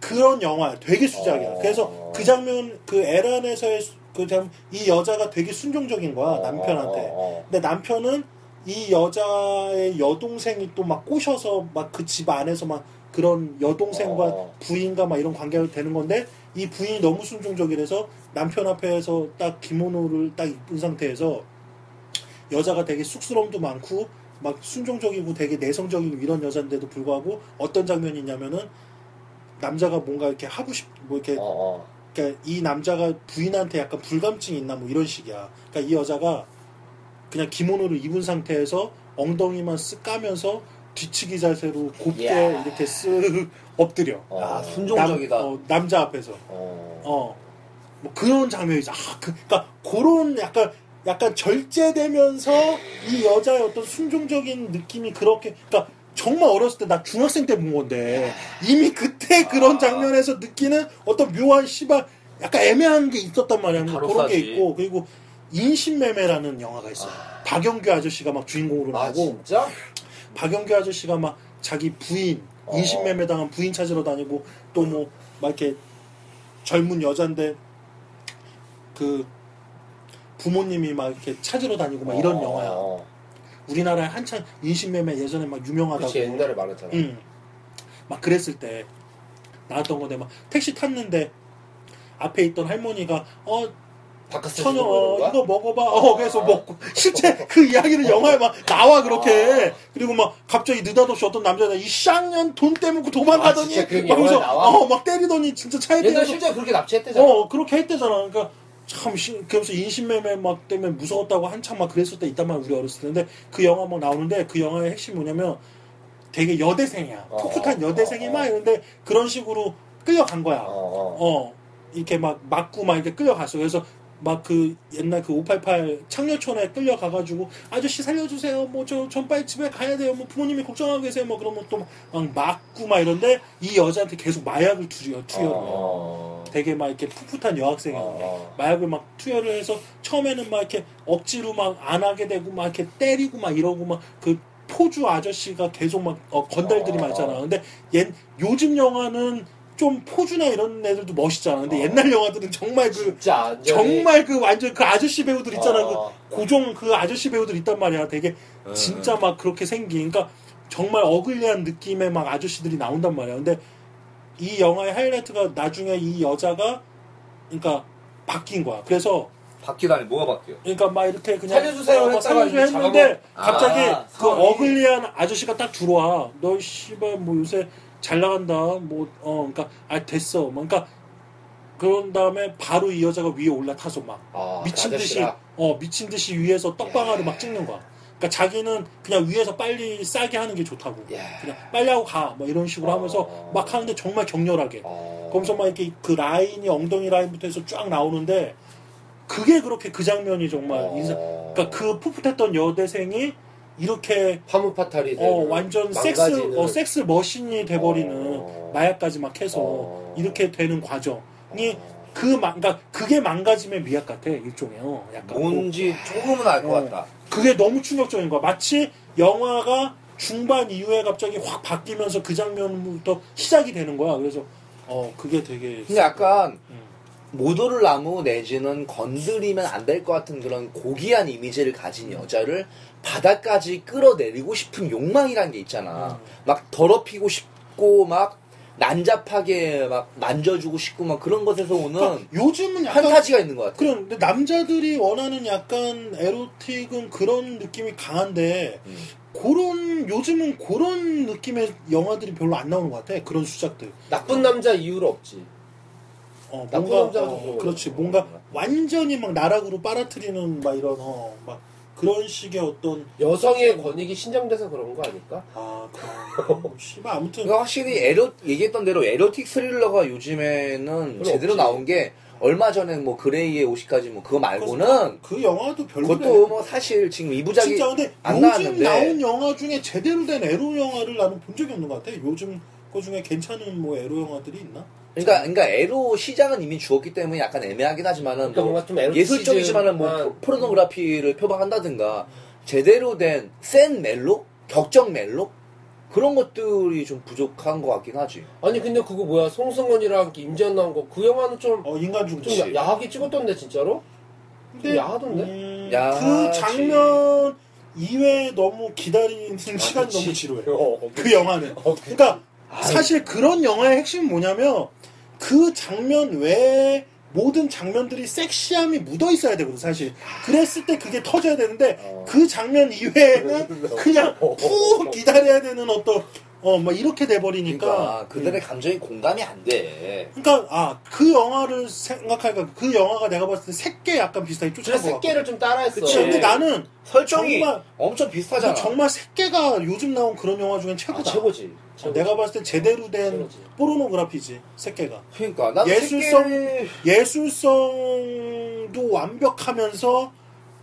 그런 영화야. 되게 수작이야. 어. 그래서 그 장면, 그 에란에서의 수- 그 장, 이 여자가 되게 순종적인 거야, 어, 남편한테. 어, 어, 근데 남편은 이 여자의 여동생이 또 막 꼬셔서 막 그 집 안에서 막 그런 여동생과 어. 부인과 막 이런 관계가 되는 건데 이 부인이 너무 순종적이라서 남편 앞에서 딱 기모노를 딱 입은 상태에서 여자가 되게 쑥스러움도 많고 막 순종적이고 되게 내성적이고 이런 여자인데도 불구하고 어떤 장면이 있냐면은 남자가 뭔가 이렇게 하고 싶, 뭐 이렇게 어, 어. 그러니까 이 남자가 부인한테 약간 불감증이 있나 뭐 이런 식이야. 그러니까 이 여자가 그냥 기모노를 입은 상태에서 엉덩이만 쓱 까면서 뒤치기 자세로 곱게 이야. 이렇게 쓱 엎드려. 어. 아, 순종적이다. 남, 어, 남자 앞에서. 어. 어. 뭐 그런 장면이죠. 아, 그, 그러니까 그런 약간 약간 절제되면서 이 여자의 어떤 순종적인 느낌이 그렇게 그러니까 정말 어렸을 때 나 중학생 때 본 건데 이미 그때 그런 아. 장면에서 느끼는 어떤 묘한 씨발 약간 애매한 게 있었단 말이야. 뭐 그런 게. 있고 그리고 인신매매라는 영화가 있어. 요 박영규 아저씨가 막 주인공으로 아, 나오고 진짜? 박영규 아저씨가 막 자기 부인 어. 인신매매 당한 부인 찾으러 다니고 또 뭐 막 이렇게 젊은 여잔데 그 부모님이 막 이렇게 찾으러 다니고 막 이런 어, 영화야. 어. 우리나라에 한창 인신매매 예전에 막 유명하다고. 그치, 옛날에 많았잖아. 응. 막 그랬을 때 나왔던 건데 막 택시 탔는데 앞에 있던 할머니가 어 주고 어? 이거 먹어봐. 어 그래서 먹고 실제 <laughs> 그 이야기는 영화에 막 나와 그렇게 그리고 막 갑자기 느닷없이 어떤 남자가 이 쌍년 돈 떼먹고 도망가더니 아, 그막 영화에 그래서 나와? 어막 때리더니 진짜 차에 태워서 실제 그렇게 납치했대잖아. 어 그렇게 했대잖아. 그러니까 참 신- 그러면서 인신매매 막 때문에 무서웠다고 한참 막 그랬을 때 있단 말이야 우리 어렸을 때. 근데 그 영화 막 나오는데 그 영화의 핵심 이 뭐냐면 되게 여대생이야. 어, 풋풋한 여대생이 어, 막 어. 이런데 그런 식으로 끌려간 거야. 어, 어. 어 이렇게 막 맞고 막 이렇게 끌려갔어. 그래서 막 그 옛날 그 588 창녀촌에 끌려가가지고 아저씨 살려주세요. 뭐 저 전 빨리 집에 가야 돼요. 뭐 부모님이 걱정하고 계세요. 뭐 그러면 또 막 맞고 막 이런데 이 여자한테 계속 마약을 투여 투여를 해. 어. 되게 막 이렇게 풋풋한 여학생이었는데 어. 마약을 막 투여를 해서 처음에는 막 이렇게 억지로 막 안 하게 되고 막 이렇게 때리고 막 이러고 막그 포주 아저씨가 계속 막 어, 건달들이 어. 많잖아. 근데 옛 요즘 영화는 좀 포주나 이런 애들도 멋있잖아. 근데 어. 옛날 영화들은 정말 그 정말 그 완전 그 아저씨 배우들 있잖아. 어. 그 고정 그 아저씨 배우들 있단 말이야. 되게 네. 진짜 막 그렇게 생긴. 그러니까 정말 어글리한 느낌의 막 아저씨들이 나온단 말이야. 근데 이 영화의 하이라이트가 나중에 이 여자가 그러니까 바뀐 거야. 그래서 바뀌다니 뭐가 바뀌어? 그러니까 막 이렇게 그냥 살려주세요 어, 막 이제 했는데 잡아먹- 갑자기 아, 그. 어글리한 아저씨가 딱 들어와. 너 씨발 뭐 요새 잘 나간다. 뭐 어 그러니까 아 됐어. 뭐 그러니까 그런 다음에 바로 이 여자가 위에 올라타서 막 아, 미친 그 듯이. 어 미친 듯이 위에서 떡방아를 막 찍는 거야. 그러니까 자기는 그냥 위에서 빨리 싸게 하는 게 좋다고. 야. 그냥 빨리 하고 가. 뭐 이런 식으로 어. 하면서 막 하는데 정말 격렬하게. 어. 거기서 막 이렇게 그 라인이 엉덩이 라인부터 해서 쫙 나오는데 그게 그렇게 그 장면이 정말 어. 인상. 그러니까 그 풋풋했던 여대생이 이렇게 화물 파탈이 어 완전 섹스 망가지는. 어 섹스 머신이 돼버리는 어. 마약까지 막 해서 어. 이렇게 되는 과정이 어. 그 망, 그러니까 그게 망가짐의 미학 같아 일종의 어, 약간 뭔지 조금은 알것 어. 같다. 그게 너무 충격적인 거야. 마치 영화가 중반 이후에 갑자기 확 바뀌면서 그 장면부터 시작이 되는 거야. 그래서 어 그게 되게 근데 약간 음. 모도를 나무 내지는 건드리면 안 될 것 같은 그런 고귀한 이미지를 가진 여자를 바닥까지 끌어내리고 싶은 욕망이란 게 있잖아. 음. 막 더럽히고 싶고 막 난잡하게 막 만져주고 싶고 막 그런 것에서 오는 그러니까 요즘은 약간 판타지가 있는 것 같아. 그런데 남자들이 원하는 약간 에로틱은 그런 느낌이 강한데 음. 그런 요즘은 그런 느낌의 영화들이 별로 안 나오는 것 같아. 그런 수작들. 나쁜 남자 이유로 없지. 어, 나쁜 뭔가 어, 좀 그렇지. 그런 뭔가. 완전히 막 나락으로 빨아들이는 막 이런 어, 막 그런 식의 어떤 여성의 권익이 신장돼서 그런 거 아닐까? 아 뭐, <laughs> 씨발 아무튼 그러니까 확실히 에로 얘기했던 대로 에로틱 스릴러가 요즘에는 그럼 제대로 없지. 나온 게 얼마 전에 뭐 그레이의 옷이까지 뭐 그거 말고는 그 영화도 별로래. 그것도 뭐 사실 지금 이부작이 진짜 근데 안 요즘 나왔는데 나온 영화 중에 제대로 된 에로 영화를 나는 본 적이 없는 것 같아. 요즘 거 중에 괜찮은 뭐 에로 영화들이 있나? 그러니까 그러니까 에로 시장은 이미 죽었기 때문에 약간 애매하긴 하지만은 그러니까 뭐 뭔가 좀 에로티즘- 예술적이지만은 뭐 아. 포- 포르노그라피를 표방한다든가 제대로 된 센 멜로, 격정 멜로 그런 것들이 좀 부족한 것 같긴 하지. 아니 근데 그거 뭐야 송승헌이랑 임지연 나온 거 그 영화는 좀, 어 인간 좀 중지. 야- 야하게 찍었던데 진짜로? 좀 야하던데? 음. 그 장면 이외에 너무 기다리는 시간이 그치. 너무 지루해. 어, 그 영화는. 어, 그- 그러니까 사실 그런 영화의 핵심은 뭐냐면 그 장면 외에 모든 장면들이 섹시함이 묻어 있어야 되거든 사실. 그랬을 때 그게 터져야 되는데 어. 그 장면 이외에는 그냥 푹 기다려야 되는 어떤 어 뭐 이렇게 돼 버리니까. 그러니까 그들의 감정이 공감이 안 돼. 그러니까 아 그 영화를 생각하니까 그 영화가 내가 봤을 때 새끼 약간 비슷하게 것 같고. 새끼를 좀 따라했어. 그치. 근데 나는 설정이 정말- 엄청 비슷하잖아. 정말 새끼가 요즘 나온 그런 영화 중엔 아, 최고다. 최고지. 어, 최고지. 내가 봤을 때 제대로 된 최고지. 포르노그라피지 새끼가. 그러니까 난 예술성- 새끼를- 예술성도 완벽하면서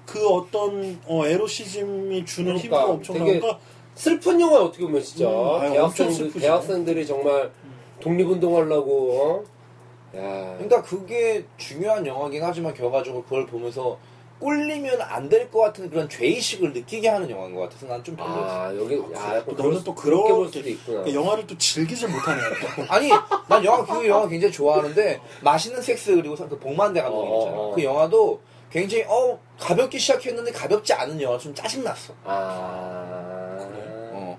그 어떤 어, 에로시즘이 주는 그러니까 힘도 그러니까 슬픈 영화 어떻게 보면 진짜 음, 엄청 대학생들. 대학생들이 정말 독립운동 하려고 어? 야. 그러니까 그게 중요한 영화긴 하지만 결과적으로 그걸 보면서 꼴리면 안 될 것 같은 그런 죄의식을 느끼게 하는 영화인 것 같아서 난 좀 별로였어. 아 여기 야 너는 그럴- 또 그렇게 볼 그렇게 수도 있구나. 그 영화를 또 즐기질 못하네. <laughs> 아니 난 영화 그 영화 굉장히 좋아하는데 맛있는 섹스 그리고 그 복만대 감독 어, 있잖아. 어. 그 영화도 굉장히 어 가볍게 시작했는데 가볍지 않은 영화 좀 짜증 났어. 아.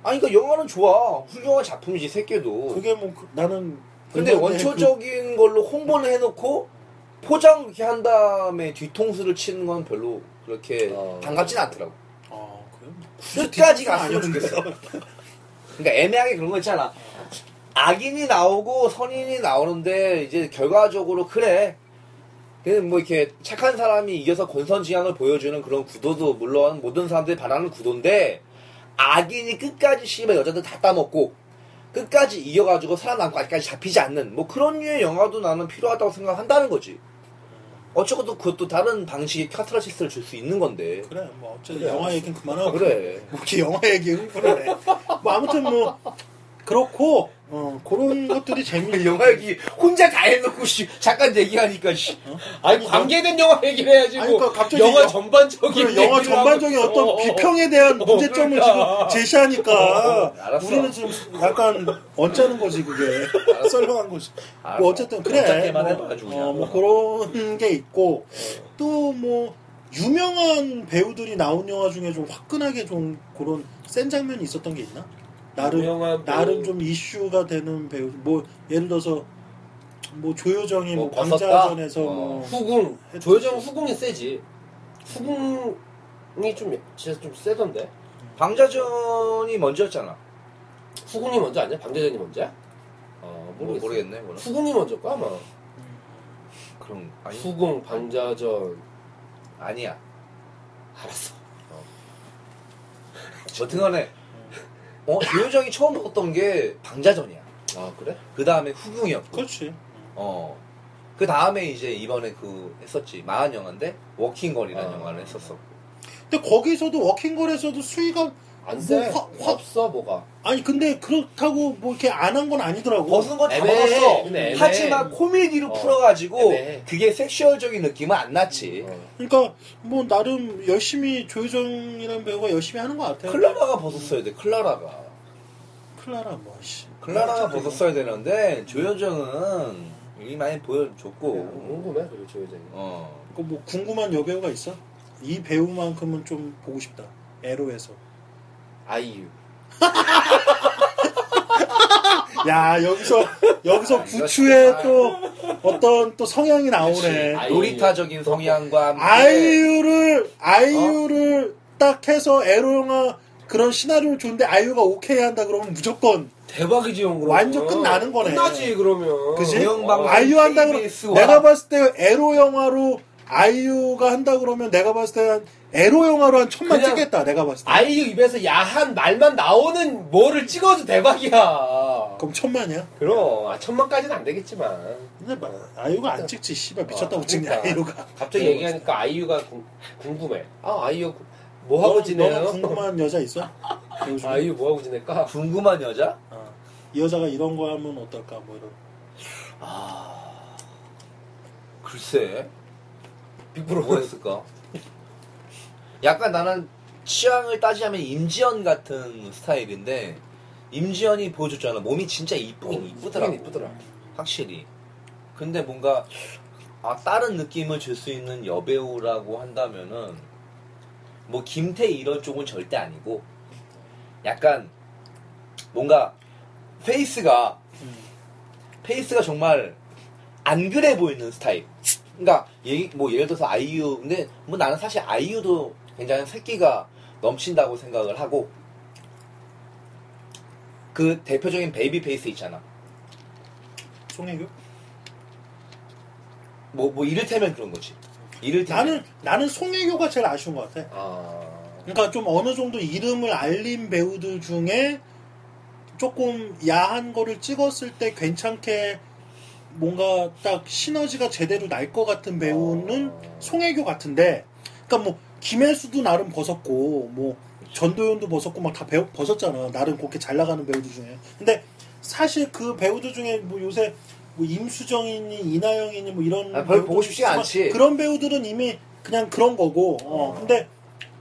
어. 아니 그러니까 영화는 좋아 훌륭한 작품이지 새끼도. 그게 뭐 그- 나는 근데 원초적인 걸로 홍보를 해놓고 포장 이렇게 한 다음에 뒤통수를 치는 건 별로 그렇게 어. 반갑진 않더라고. 그, 아 그래? 끝까지 갔으면 아니었는데. 좋겠어. 그러니까 애매하게 그런 거 있잖아. 악인이 나오고 선인이 나오는데 이제 결과적으로 그래. 그냥 뭐 이렇게 착한 사람이 이겨서 권선징악을 보여주는 그런 구도도 물론 모든 사람들이 바라는 구도인데 악인이 끝까지 씨발 여자들 다 따먹고 끝까지 이겨가지고 살아남고 아직까지 잡히지 않는 뭐 그런 류의 영화도 나는 필요하다고 생각한다는 거지. 어쩌고도 그것도 다른 방식의 카타르시스를 줄 수 있는 건데. 그래 뭐 어쨌든 그래, 영화 얘기는 그만하고 그래. 뭐 이렇게 영화 얘기 흥분을 해. 뭐 아무튼 뭐 그렇고 어 그런 <laughs> 것들이 재미. 영화 얘기 혼자 다 해놓고 씨 잠깐 얘기하니까 씨. 아니 관계된 영화 얘기를 해야지 아니, 뭐 그러니까 갑자기 영화 영- 전반적인 그래, 영화 전반적인 하고 어떤 있어. 비평에 대한 어, 문제점을 그러니까. 지금 제시하니까 어, 알았어. 우리는 지금 약간 언짢은 거지 그게 썰렁한 거지. 알았어. 뭐 어쨌든 그래. 뭐, 그냥. 어, 뭐 그런 게 있고 또 뭐 유명한 배우들이 나온 영화 중에 좀 화끈하게 좀 그런 센 장면이 있었던 게 있나? 나름. 나름 좀 이슈가 되는 배우 뭐 예를 들어서 뭐 조효정이 뭐, 뭐? 광자전에서 어. 뭐 후궁 했듯이. 조여정 후궁이 세지 후궁이 좀 진짜 좀 세던데 방자전이 먼저였잖아. 후궁이 먼저 아니야 방자전이 먼저야? 어뭐 모르겠어 모르겠네. 그거는. 후궁이 먼저일까 아마 그럼 아니 후궁 방자전 아니야. 알았어 여튼간에 어 조여정이 처음 봤던 게 방자전이야. 아 그래? 그 다음에 후궁이었고. 그렇지. 어. 그 다음에 이제 이번에 그 했었지. 망한 영화인데 워킹걸이라는 아. 영화를 했었어. 근데 거기서도 워킹걸에서도 수위가 안돼 뭐 화- 화- 없어 뭐가 아니 근데 그렇다고 뭐 이렇게 안 한 건 아니더라고. 벗은 건 다. 벗었어. 애매해. 하지만 코미디로 어, 풀어가지고 애매해. 그게 sexual적인 느낌은 안 났지. 어. 그러니까 뭐 나름 열심히 조효정이라는 배우가 열심히 하는 것 같아요. 클라라가 벗었어야 돼. 클라라가. 클라라 뭐 씨. 클라라가 벗었어야 되는데 조효정은 이미 많이 보여줬고. 궁금해 그리고 조여정이 어. 그뭐 궁금한 여배우가 있어? 이 배우만큼은 좀 보고 싶다. 에로에서. 아이유 <laughs> 야 여기서 여기서 아, 진짜. 또 어떤 또 성향이 나오네. 아이유. 놀이타적인 성향과 함께 아이유를 아이유를 딱 해서 에로 영화 그런 시나리오를 줬는데 아이유가 오케이 한다 그러면 무조건 대박이지 형 그러면 완전 끝나는 거네. 끝나지 그러면 그지? 공영방송 아이유 한다 그러면 내가 봤을 때 에로 영화로 아이유가 한다 그러면 내가 봤을 때 한 에로 영화로 한 천만 그냥 찍겠다 내가 봤을 때. 아이유 입에서 야한 말만 나오는 뭐를 찍어도 대박이야 그럼 천만이야? 그럼 아, 천만까지는 안 되겠지만 근데 막 아이유가 안 찍지 씨발 미쳤다고 어, 찍냐 그러니까. 아이유가 갑자기 얘기하니까 아이유가 궁, 궁금해. 아 아이유 뭐 너- 하고 지내요? 너는 궁금한 여자 있어? <laughs> 아이유 뭐 하고 지낼까? 궁금한 여자? 어. 이 여자가 이런 거 하면 어떨까 뭐 이런 아 글쎄 빅브로 뭐가 있을까? 약간 나는 취향을 따지자면 임지연 같은 스타일인데 임지연이 보여줬잖아 몸이 진짜 이쁘긴 이쁘더라고 이쁘더라. 확실히 근데 뭔가 아 다른 느낌을 줄 수 있는 여배우라고 한다면은 뭐 김태희 이런 쪽은 절대 아니고 약간 뭔가 face가 음. face가 정말 안 그래 보이는 스타일. 그러니까 얘기 뭐 예를 들어서 아이유 근데 뭐 나는 사실 아이유도 굉장히 새끼가 넘친다고 생각을 하고 그 대표적인 baby face 있잖아. 송혜교? 뭐 뭐 이를테면 그런 거지. 이를테면 나는 나는 송혜교가 제일 아쉬운 것 같아 아 그러니까 좀 어느 정도 이름을 알린 배우들 중에 조금 야한 거를 찍었을 때 괜찮게 뭔가 딱 시너지가 제대로 날 것 같은 배우는 어. 송혜교 같은데 그러니까 뭐 김혜수도 나름 벗었고 뭐 전도연도 벗었고 막 다 벗었잖아 나름 그렇게 잘 나가는 배우들 중에 근데 사실 그 배우들 중에 뭐 요새 뭐 임수정이니 이나영이니 뭐 이런 아, 배우들 보고 있지만 않지. 그런 배우들은 이미 그냥 그런 거고 어, 근데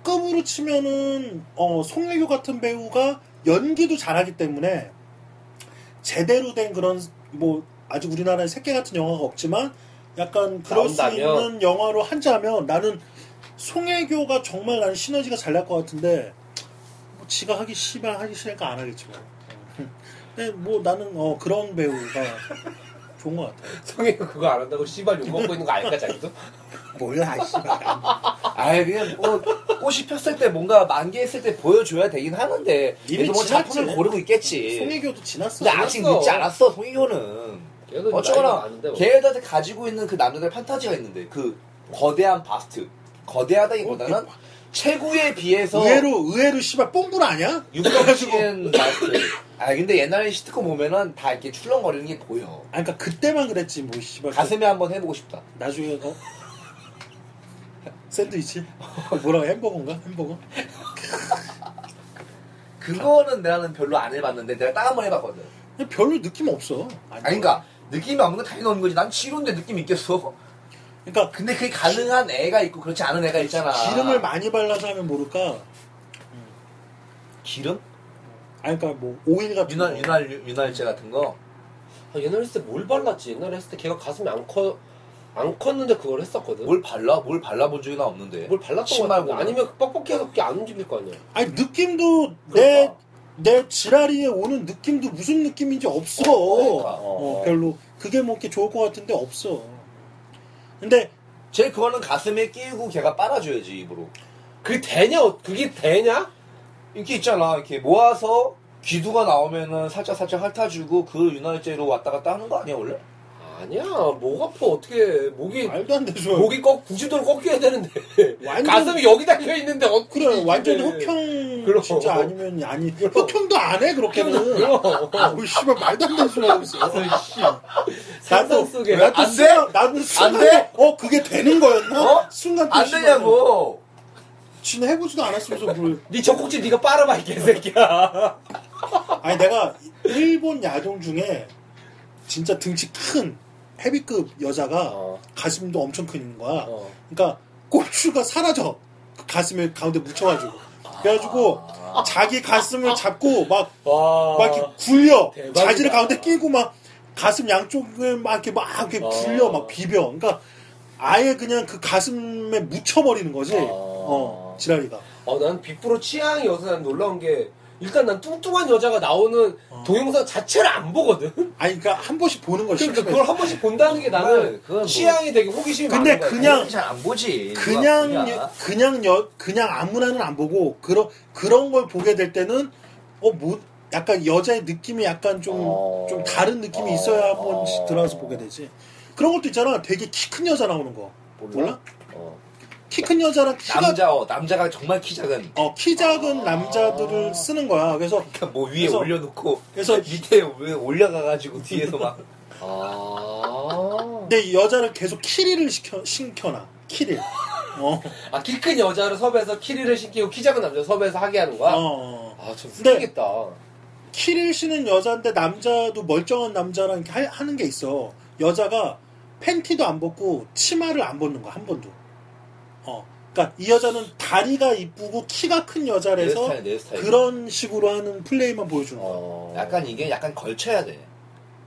급으로 치면은 어, 송혜교 같은 배우가 연기도 잘하기 때문에 제대로 된 그런 뭐 아직 우리나라에 새끼 같은 영화가 없지만 약간 그럴 수 나온다면? 있는 영화로 한자면 나는 송혜교가 정말 나는 시너지가 잘 날 것 같은데 뭐 지가 하기 씨발 하기 싫으니까 안 하겠지만 어. 근데 뭐 나는 어 그런 배우가 좋은 것 같아 성이 그거 안 한다고 씨발 욕 먹고 있는 거 아닐까 자기도? 몰라 씨발 아예 그냥 뭐 꽃이 폈을 때 뭔가 만개했을 때 보여줘야 되긴 하는데 이미 뭐 지났지. 작품을 고르고 있겠지. 송혜교도 지났어 근데 아직 지났어. 늦지 않았어 나이가 어쩌거나 뭐. 걔네들한테 가지고 있는 그 남자들 판타지가 있는데 그 거대한 바스트 거대하다기보다는 어, 체구에 비해서 의외로 의외로 씨발 뽕분 아니야? 육덕진 바스트 아 근데 옛날에 시트콤 보면은 다 이렇게 출렁거리는 게 보여. 아 그러니까 그때만 그랬지 뭐 씨발. 가슴에 한번 해보고 싶다. 나중에 어 <laughs> 샌드위치? 뭐라고 햄버거인가? 햄버거? 그거는 나는 별로 안 해봤는데 내가 딱 한 번 해봤거든. 별로 느낌 없어. 아니 그니까 느낌이 없는 건 당연히 없는 거지. 난 치료인데 느낌 있겠어 그러니까 근데 그게 가능한 애가 있고 그렇지 않은 애가 있잖아 기름을 많이 발라서 하면 모를까 기름? 아니 그러니까 뭐 오일 같은 윤활, 거 윤활, 윤활제 같은 거? 아, 옛날에 했을 때 뭘 발랐지? 옛날에 했을 때 걔가 가슴이 안 커, 안 컸는데 그걸 했었거든. 뭘 발라? 뭘 발라본 적이 나 없는데 뭘 발랐던 거 같은데. 아니면 뻑뻑해서 그게 안 움직일 거 아니야. 아니 느낌도 내 그러니까. 내 지랄이에 오는 느낌도 무슨 느낌인지 없어. 그러니까. 어, 별로 그게 뭐 이렇게 좋을 것 같은데 없어. 근데 제일 그거는 가슴에 끼우고 걔가 빨아줘야지 입으로 그게 되냐? 어, 그게 되냐? 이렇게 있잖아 이렇게 모아서 귀두가 나오면은 살짝 살짝 핥아주고 그 윤활제로 왔다 갔다 하는 거 아니야 원래? 아니야. 목 아파 어떻게 목이 말도 안 되죠. 목이 꺾 90도로 꺾여야 되는데 완전- 가슴이 여기 닫혀 있는데 어떻게 그래 완전 이게- 흑형 그럼. 진짜 아니면 아니 그럼. 흑형도 안 해 그렇게는. 뭐 씨발 말도 안 되는 소리 하고 있어. 상상 속에 나도 안 돼? 순간- 나는 순간 돼? 어 그게 되는 거였나? 어? 순간 또 안 씨발, 되냐고 지는 해보지도 않았으면서 뭘 네 젖꼭지 네가 빨아봐 이 개새끼야. 아니 내가 일본 야동 중에 진짜 등치 큰 헤비급 여자가 어. 가슴도 엄청 큰 거야. 어. 그러니까 고추가 사라져. 그 가슴에 가운데 묻혀가지고. 그래가지고 자기 가슴을 잡고 막, 와. 막 이렇게 굴려. 대박이다. 자지를 가운데 끼고 막 가슴 양쪽을 막 이렇게 막 이렇게 어. 굴려. 막 비벼. 그러니까 아예 그냥 그 가슴에 묻혀버리는 거지. 어, 지랄이가. 어, 난 빅브로 취향이 여기서 난 놀라운 게 일단 난 뚱뚱한 여자가 나오는 어. 동영상 자체를 안 보거든. 아니 그러니까 한 번씩 보는 걸 그러니까. 그걸 한 번씩 본다는 게 나는 그건 뭐- 취향이 되게 호기심이 근데. 그냥- 잘 안 보지 그냥 여-. 그냥 여, 그냥 아무나는 안 보고 그런 그런 걸 보게 될 때는 어뭐 약간 여자의 느낌이 약간 좀좀 어. 다른 느낌이 있어야 한 어. 번씩 들어가서 보게 되지. 그런 것도 있잖아. 되게 키 큰 여자 나오는 거. 몰라? 어. 키 큰 여자랑 키가 남자 어, 남자가 정말 키 작은 어, 키 작은 아. 남자들을 쓰는 거야. 그래서 뭐 위에 그래서- 올려놓고 그래서 <laughs> 밑에 왜 올려가가지고 뒤에서 막 <laughs> 아. 근데 이 여자를 계속 키리를 시켜 신켜놔. 키릴. 어. 아, 키 큰 여자를 섭외해서 키리를 시키고 키 작은 남자 섭외해서 하게 하는 거야? 어. 아, 좀 근데- 웃기겠다. 키릴 씨는 여자인데 남자도 멀쩡한 남자랑 이렇게 하- 하는 게 있어. 여자가 팬티도 안 벗고 치마를 안 벗는 거야 한 번도. 어. 그러니까 이 여자는 다리가 이쁘고 키가 큰내 여자라서 스타일 내 스타일 그런 식으로 하는 플레이만 보여주는 거야. 어. 약간 이게 약간 걸쳐야 돼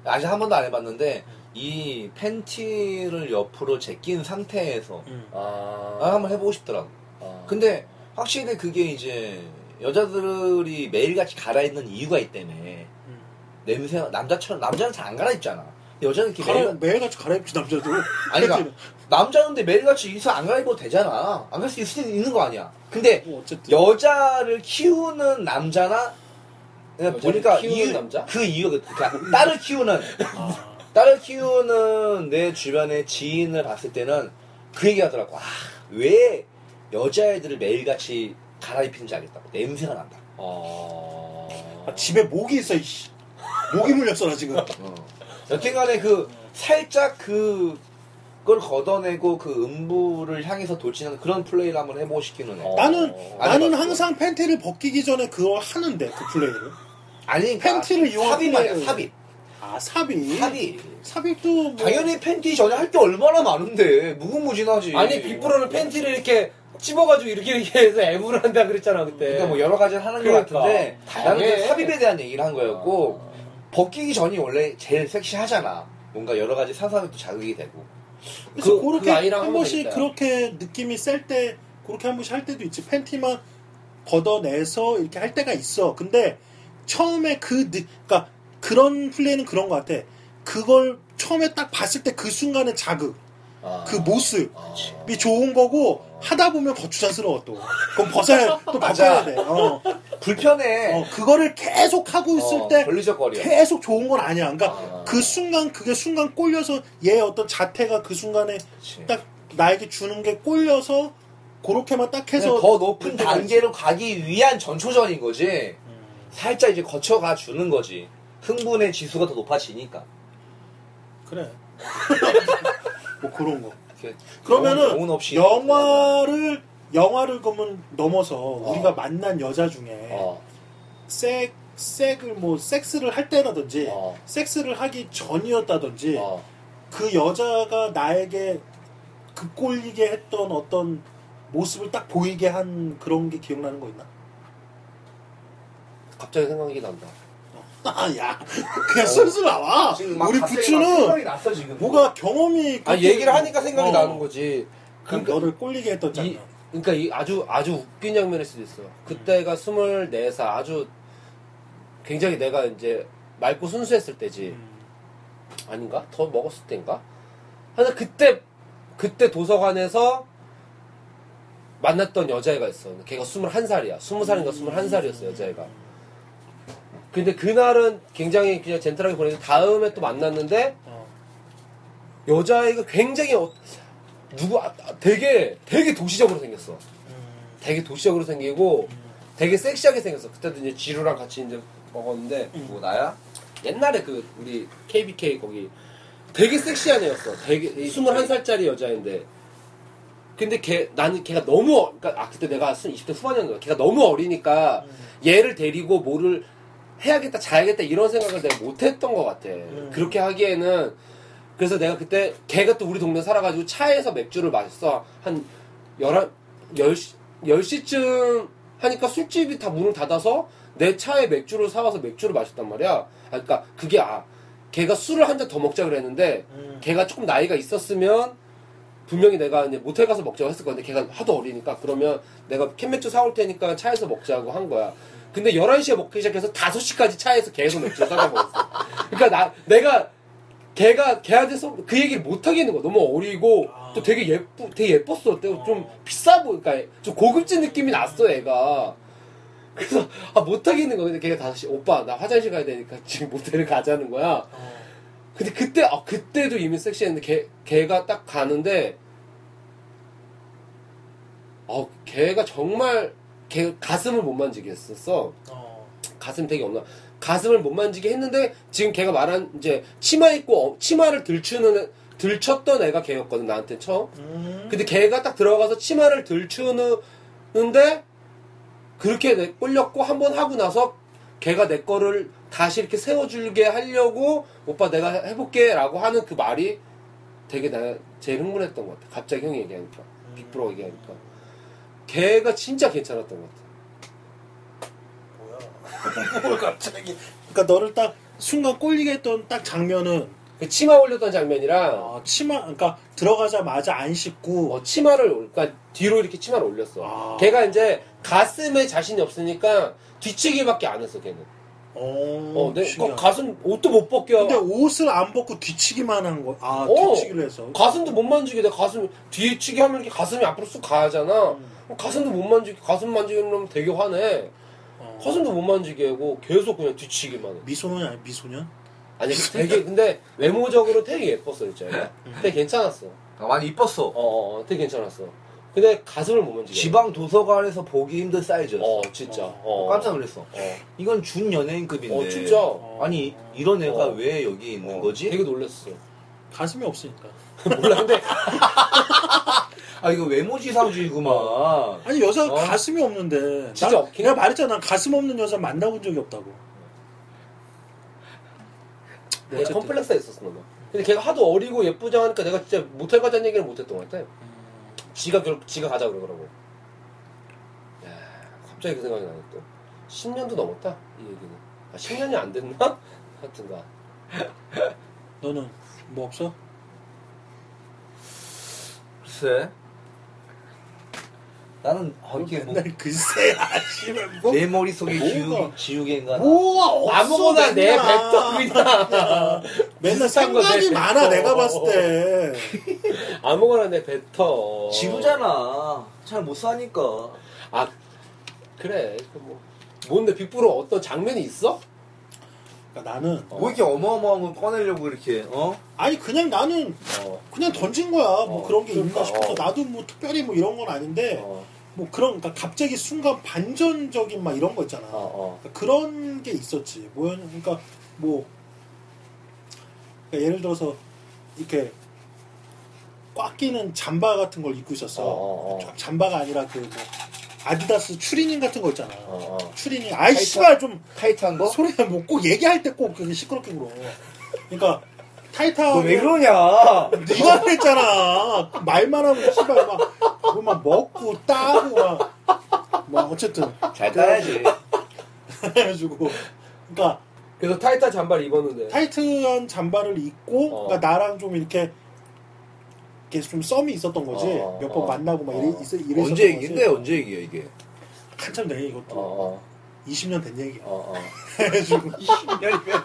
아직 한 번도 안 해봤는데 이 팬티를 옆으로 제낀 상태에서 음. 아. 아, 한번 해보고 싶더라고 아. 근데 확실히 그게 이제 여자들이 매일같이 갈아입는 이유가 있다며 음. 냄새 남자처럼 남자는 잘 안 갈아입잖아 여자는 이렇게 갈아, 매일 매일 같이 갈아입지 남자도. 아니 그러니까 남자는데 매일같이 이서 안 갈아입어도 되잖아 안 갈 수 있을 있는 거 아니야 근데 뭐 어쨌든. 여자를 키우는 남자나 여자를 보니까 키우는 이유, 남자? 그 이유가 그러니까 딸을 키우는 아. 딸을 키우는 내 주변의 지인을 봤을 때는 그 얘기 하더라고. 아, 왜 여자애들을 매일같이 갈아입히는지 알겠다고. 냄새가 난다. 어. 아, 집에 모기 있어, 이씨. 모기 물렸어, 나 지금. 어. 여튼간에 그 살짝 그 그걸 걷어내고 그 음부를 향해서 돌진하는 그런 플레이를 한번 해보고 싶기는 해. 어. 나는, 안 나는 해봤어. 항상 팬티를 벗기기 전에 그걸 하는데, 그 플레이를. 아니 그러니까 팬티를 이용한 삽입 말이야. 삽입. 아, 삽입. 삽입. 삽입도 뭐. 당연히 팬티 전에 할게 얼마나 많은데 무궁무진하지. 아니, 빅브로는 팬티를 이렇게 찝어가지고 이렇게 이렇게 해서 애무를 한다 그랬잖아, 그때. 그러니까 뭐 여러 가지를 하는 그러니까. 것 같은데 나는 다양해. 그 삽입에 대한 얘기를 한 거였고 벗기기 전이 원래 제일 섹시하잖아. 뭔가 여러 가지 상상이 또 자극이 되고. 그래서 그- 그, 렇게 그 한 번씩. 그렇게 느낌이 셀 때, 그렇게 한 번씩 할 때도 있지. 팬티만 걷어내서 이렇게 할 때가 있어. 근데 처음에 그, 느, 그니까 그런 플레이는 그런 것 같아. 그걸 처음에 딱 봤을 때 그 순간의 자극, 아. 그 모습이 아. 좋은 거고, 하다 보면 거추장스러워 또. 그럼 벗어야, 또. 바꿔야 돼. 어. 불편해. 어, 그거를 계속 하고 있을 어, 때, 걸리적거려. 계속 좋은 건 아니야. 그러니까 아. 그 순간 그게 순간 꼴려서 얘 어떤 자태가 그 순간에 그치. 딱 나에게 주는 게 꼴려서 그렇게만 딱 해서 더 높은 단계로 가기 위한 전초전인 거지. 있지. 음, 살짝 이제 거쳐가 주는 거지. 흥분의 지수가 더 높아지니까. 그래. <laughs> 뭐 그런 거. 그러면은 영혼 없이 영화를 영화를 그러면 넘어서 우리가 만난 여자 중에 어. 섹 섹을 뭐 섹스를 할 때라든지 어. 섹스를 하기 전이었다든지 어. 그 여자가 나에게 급꼴리게 했던 어떤 모습을 딱 보이게 한 그런 게 기억나는 거 있나? 갑자기 생각이 난다. 아, 야, 그냥 슬슬 나와. 지금 막 우리 갑자기 막 부추는 생각이 났어 지금. 뭐가 경험이. 아, 얘기를 하니까 생각이 어, 나는 거지. 그러니까 그러니까 너를 꼴리게 했던 이, 장면. 그러니까 이 아주 아주 웃긴 장면일 수도 있어. 그때가 24살 아주 굉장히 내가 이제 맑고 순수했을 때지. 음. 아닌가? 더 먹었을 때인가? 하여튼 그때 그때 도서관에서 만났던 여자애가 있어. 걔가 21살이야. 20살인가 21살이었어, 여자애가. 근데 그날은 굉장히 그냥 젠틀하게 보냈는데 다음에 또 만났는데 어. 여자애가 굉장히 어- 누구 아, 아, 되게 되게 도시적으로 생겼어. 음. 되게 도시적으로 생기고 되게 섹시하게 생겼어. 그때도 이제 지루랑 같이 이제 먹었는데 뭐 나야? 옛날에 그 우리 KBK 거기 되게 섹시한 애였어. 되게 21살짜리 여자인데 근데 걔 나는 걔가 너무 어- 그러니까 아 그때 내가 20대 후반이었는데 걔가 너무 어리니까 음. 얘를 데리고 뭐를 해야겠다 자야겠다 이런 생각을 내가 못했던 것 같아. 음. 그렇게 하기에는 그래서 내가 그때 걔가 또 우리 동네 살아가지고 차에서 맥주를 마셨어. 한 열한 10시, 10시쯤 하니까 술집이 다 문을 닫아서 내 차에 맥주를 사와서 맥주를 마셨단 말이야. 아, 그러니까 그게 아 걔가 술을 한 잔 더 먹자 그랬는데 음. 걔가 조금 나이가 있었으면 분명히 내가 이제 모텔 가서 먹자고 했을 건데 걔가 하도 어리니까 그러면 내가 캔맥주 사올 테니까 차에서 먹자고 한 거야. 근데 11시에 먹기 시작해서 5시까지 차에서 계속 맥주 사다 먹었어. 그러니까 나 내가 걔가 걔한테 서 그 얘기를 못 하겠는 거야. 너무 어리고 아. 또 되게 예쁘 되게 예뻤어. 또좀 비싸 보니까 그러니까 좀 고급진 느낌이 났어, 애가. 그래서 아, 못 하겠는 거야. 근데 걔가 다섯 시 오빠 나 화장실 가야 되니까 지금 모텔을 가자는 거야. 어. 근데 그때 아 그때도 이미 섹시했는데 걔 걔가 딱 가는데 어, 걔가 정말 걔 가슴을 못 만지게 했었어. 어. 가슴 되게 없나. 가슴을 못 만지게 했는데 지금 걔가 말한 이제 치마 입고 어, 치마를 들추는 애- 들쳤던 애가 걔였거든 나한테 처음. 음. 근데 걔가 딱 들어가서 치마를 들추는데 그렇게 내 꼴렸고 한 번 하고 나서 걔가 내 거를 다시 이렇게 세워줄게 하려고 오빠 내가 해볼게라고 하는 그 말이 되게 나 제일 흥분했던 것 같아. 갑자기 형이 얘기하니까 빅브로 얘기하니까 걔가 진짜 괜찮았던 것 같아. 뭐야? 뭘 <laughs> 갑자기? 그러니까 너를 딱 순간 꼴리게 했던 딱 장면은 그 치마 올렸던 장면이랑 어, 치마 그러니까 들어가자마자 안 씻고 어, 치마를 올- 그러니까 뒤로 이렇게 치마를 올렸어. 아. 걔가 이제 가슴에 자신이 없으니까 뒤치기밖에 안 했어 걔는. 어, 어, 내 신기하다. 가슴 옷도 못 벗겨. 근데 옷을 안 벗고 뒤치기만 한 거. 아, 어. 뒤치기를 해서. 가슴도 못 만지게 내 가슴 뒤치기 하면 이렇게 가슴이 앞으로 쑥 가잖아. 음. 가슴도 못 만지게 가슴 만지면 되게 화내. 어. 가슴도 못 만지게 하고 계속 그냥 뒤치기만 해. 미소년 아니 미소년? 아니 되게 근데 외모적으로 되게 예뻤어 진짜. 음. 되게 괜찮았어. 아, 많이 이뻤어. 어, 어, 어, 되게 괜찮았어. 근데 가슴을 못 만지게. 해. 지방 도서관에서 보기 힘든 사이즈였어. 어 진짜. 어. 깜짝 놀랐어. 어. 이건 준 연예인급인데. 어 진짜. 어. 아니 이런 애가 어. 왜 여기 있는 어, 거지? 되게 놀랐어. 가슴이 없으니까. <laughs> 몰라 근데 <laughs> 아 이거 외모지상주의구만. 아니 여자가 어? 가슴이 없는데. 진짜 난- 내가 해. 말했잖아. 난 가슴 없는 여자 만나본 적이 없다고. 내가 어쨌든. 컴플렉스가 있었어 너무. 근데 걔가 하도 어리고 예쁘지 않으니까 내가 진짜 모텔 가자는 얘기를 못했던 것 같아. 지가 결 지가 가자 그러더라고. 야, 갑자기 그 생각이 나네 또. 10년도 넘었다 이 얘기는. 아 10년이 안 됐나? <laughs> 하여튼가. 너는 뭐 없어? 글쎄. 나는 어, 이게 뭐, 맨날 글쎄 <laughs> 아시면 뭐내 머릿속에 지우개, 지우개인가? 뭐가 없어 아무거나 내 맨날. <laughs> 뱉어 그냥. 맨날 생각이. 많아 내가 봤을 때 <laughs> 아무거나 내 뱉어. 지루잖아. 잘 못 사니까. 아 그래. 그 뭐. 뭔데 빅브로 어떤 장면이 있어? 그러니까 나는 뭐 이렇게 어마어마한 걸 꺼내려고 이렇게, 어? 아니 그냥 나는 어. 그냥 던진 거야 뭐 어, 그런 게 있나 그러니까, 싶어서 어. 나도 뭐 특별히 뭐 이런 건 아닌데 어. 뭐 그런 그러니까 갑자기 순간 반전적인 막 이런 거 있잖아 어. 어. 그러니까 그런 게 있었지 뭐였 그러니까 뭐 그러니까 예를 들어서 이렇게 꽉 끼는 잠바 같은 걸 입고 있었어 어. 잠바가 아니라 그 뭐 아디다스 추리닝 같은 거 있잖아 어, 어. 추리닝 아이 타이트- 씨발 좀 타이트한 거? 소리가 뭐꼭 얘기할 때 꼭 그렇게 시끄럽게 굴어 그러니까 타이트하게 너왜 그러냐? 네가 그랬잖아. 말만 하면 씨발 막, 뭐 막 먹고 따고 막, 뭐 어쨌든 잘 따야지. 해가지고, 그러니까 그래서 타이트한 잠바를 입었는데. 타이트한 잠바를 입고, 어. 그러니까 나랑 좀 이렇게 이렇게 좀 썸이 있었던 거지. 어, 몇번 어. 만나고 막 이래, 어. 있, 이랬었던 언제 거지. 얘기인데 언제 얘기야 이게? 한참 된 이것도 어, 어, 20년 된 얘기야. 어, 어. 해가지고 20년이면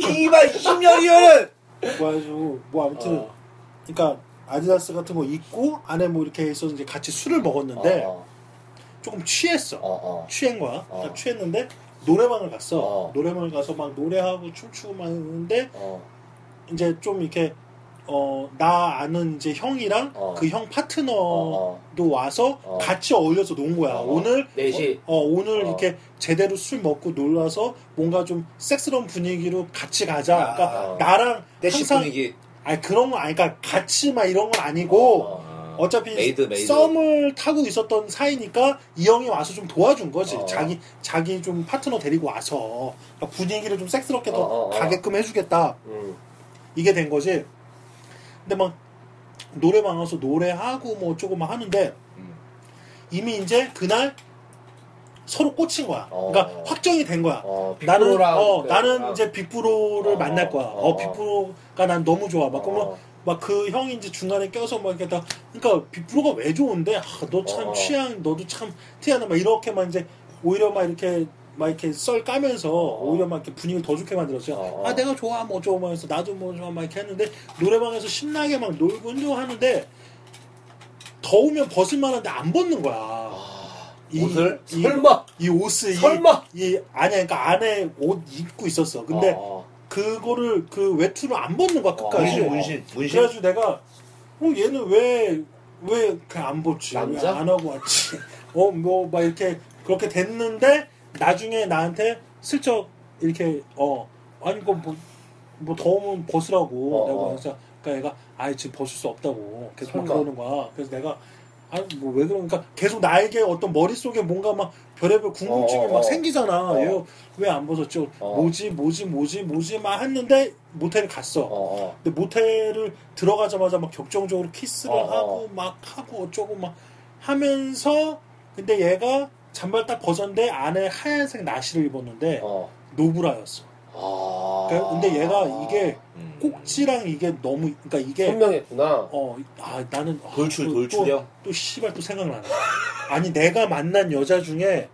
<laughs> 이발 20년이면은 그래가지고 뭐 아무튼 어. 그러니까 아디다스 같은 거 입고 안에 뭐 이렇게 해서 이제 같이 술을 먹었는데 어, 조금 취했어. 어, 어. 취한 거야. 어. 딱 취했는데 노래방을 갔어. 어. 노래방을 가서 막 노래하고 춤추고 막 했는데 어, 이제 좀 이렇게 어 나 아는 이제 형이랑 어. 그형 파트너도 어, 와서 어. 같이 어울려서 논 거야. 어. 오늘 넷이? 어, 어, 오늘 어. 이렇게 제대로 술 먹고 놀아서 뭔가 좀 섹스러운 분위기로 같이 가자. 그러니까 어. 나랑 떼씹 항상 분위기. 아니 그런 거 아니 그러니까 같이 막 이런 건 아니고 어. 어차피 made made. 썸을 타고 있었던 사이니까 이 형이 와서 좀 도와준 거지. 어. 자기 자기 좀 파트너 데리고 와서 그러니까 분위기를 좀 섹스럽게 더 어, 어, 어. 가게끔 해주겠다. 음. 이게 된 거지. 근데 막 노래방 가서 노래하고 뭐 조금 하는데 음. 이미 이제 그날 서로 꽂힌 거야. 어. 그러니까 확정이 된 거야. 어, 나는 어 그- 나는 아. 이제 빅브로를 어, 만날 거야. 어, 어, 어. 빅브로가 난 너무 좋아. 막 그러면 어. 막그 형이 이제 중간에 껴서 막 이렇게 다 그러니까 빅브로가 왜 좋은데 아, 너참 어. 취향 너도 참 티하나 막 이렇게만 이제 오히려 막 이렇게 막 이렇게 썰 까면서 오히려 막 이렇게 분위기를 더 좋게 만들었어요. 어. 아 내가 좋아 뭐 어쩌고 막 해서 나도 뭐 좋아 막 이렇게 했는데 노래방에서 신나게 막 놀고 운동 하는데 더우면 벗을 만한데 안 벗는 거야. 아, 이- 옷을? 이, 설마 이 옷을 이- 설마? 이, 아니야 그러니까 안에 옷 입고 있었어. 근데 어, 그거를 그 외투를 안 벗는 거야 끝까지. 문신 문신 문신. 그래가지고 내가 어 얘는 왜 왜 그냥 안 봤지? 남자? 왜안 하고 왔지? <laughs> 어, 뭐, 막 이렇게, 그렇게 됐는데, 나중에 나한테 슬쩍, 이렇게, 어, 아니, 이거 뭐, 뭐 더우면 벗으라고. 어, 내가 어. 그래서, 그러니까 얘가, 아이, 지금 벗을 수 없다고. 계속 막. 그러는 거야. 그래서 내가, 아니, 뭐, 왜 그러니까, 계속 나에게 어떤 머릿속에 뭔가 막, 별의별 궁금증이 어, 어, 막 어. 생기잖아. 어. 얘왜 안 벗었지? 어. 뭐지, 뭐지, 뭐지, 뭐지, 막 했는데, 모텔을 갔어. 어, 어. 근데 모텔을 들어가자마자 막 격정적으로 키스를 어, 하고 막 하고 어쩌고 막 하면서 근데 얘가 잔발 딱 벗었는데 안에 하얀색 나시를 입었는데 어. 노브라였어. 아. 그러니까 근데 얘가 이게 음. 꼭지랑 이게 너무 그러니까 이게 선명했구나. 어 아 나는 아, 돌출, 또- 돌출형? 또, 또 씨발 또 생각나네. 아니 내가 만난 여자 중에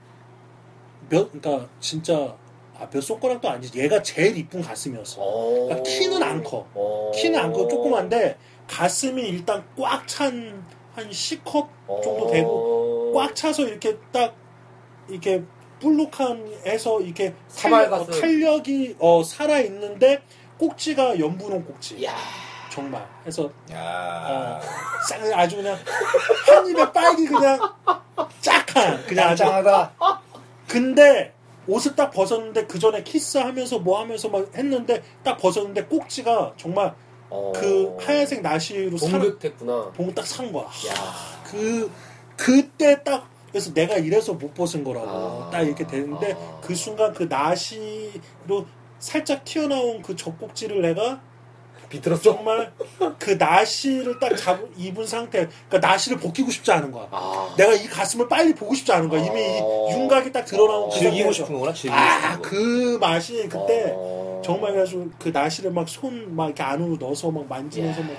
몇 그러니까 진짜 아, 몇 손가락도 아니지 얘가 제일 이쁜 가슴이었어. 어. 그러니까 키는 안 커. 어. 키는 안 커 조그만데 가슴이 일단 꽉 찬 한 C컵 정도 어. 되고 꽉 차서 이렇게 딱 이렇게 볼록한해서 이렇게 탄력, 가슴. 탄력이 어, 살아 있는데 꼭지가 연분홍 꼭지 야. 정말 해서 야. 싹 아주 그냥 한 입에 빨기 그냥 짝한 그냥 아주 짱짱하다. 근데 옷을 딱 벗었는데 그 전에 키스하면서 뭐 하면서 막 했는데 딱 벗었는데 꼭지가 정말 어. 그 하얀색 나시로 살 봉긋했구나. 봉딱 산 거야. 야. 그 그때 딱 그래서 내가 이래서 못 벗은 거라고 아. 딱 이렇게 되는데 아. 그 순간 그 나시로 살짝 튀어나온 그 젖꼭지를 내가 비틀었어. 정말 그 나시를 딱잡 입은 상태 그러니까 나시를 벗기고 싶지 않은 거야. 아. 내가 이 가슴을 빨리 보고 싶지 않은 거야. 이미 이 어. 윤곽이 딱 드러나온 그 즐기고. 싶은 거구나, 즐기고 아, 싶은 거. 그 맛이 그때 어. 정말 그래가지고 그 나시를 막손막 이렇게 안으로 넣어서 막 만지면서 야. 막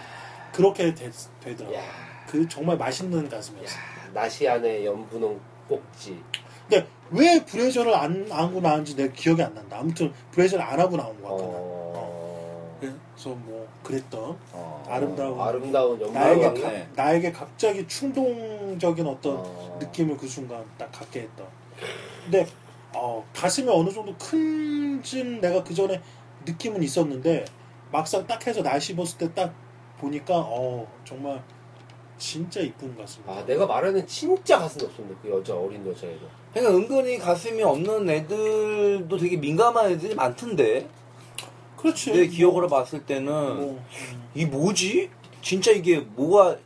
그렇게 되, 되더라고. 야. 그 정말 맛있는 가슴이었어. 야. 나시 안에 연분홍 꼭지. 근데 왜 브레이저를 안 하고 나왔는지 내가 기억이 안 난다. 아무튼 브레이저를 안 하고 나온 것 같아. 나. 어. 그래서 뭐 그랬던 어. 아름다운 아름다운 나에게. 가- 가, 나에게 갑자기 충동적인 어떤 어. 느낌을 그 순간 딱 갖게 했던. 근데 어, 가슴이 어느 정도 큰진 내가 그 전에 느낌은 있었는데 막상 딱 해서 날씨 입었을 때 딱 보니까 어 정말 진짜 이쁜 가슴. 아, 내가 말하는 진짜 가슴이 없었네. 그 여자 어린 여자애가. 그러니까 은근히 가슴이 없는 애들도 되게 민감한 애들이 많던데. 그렇지. 내 기억으로 봤을 때는 뭐, 이 뭐지? 진짜 이게 뭐가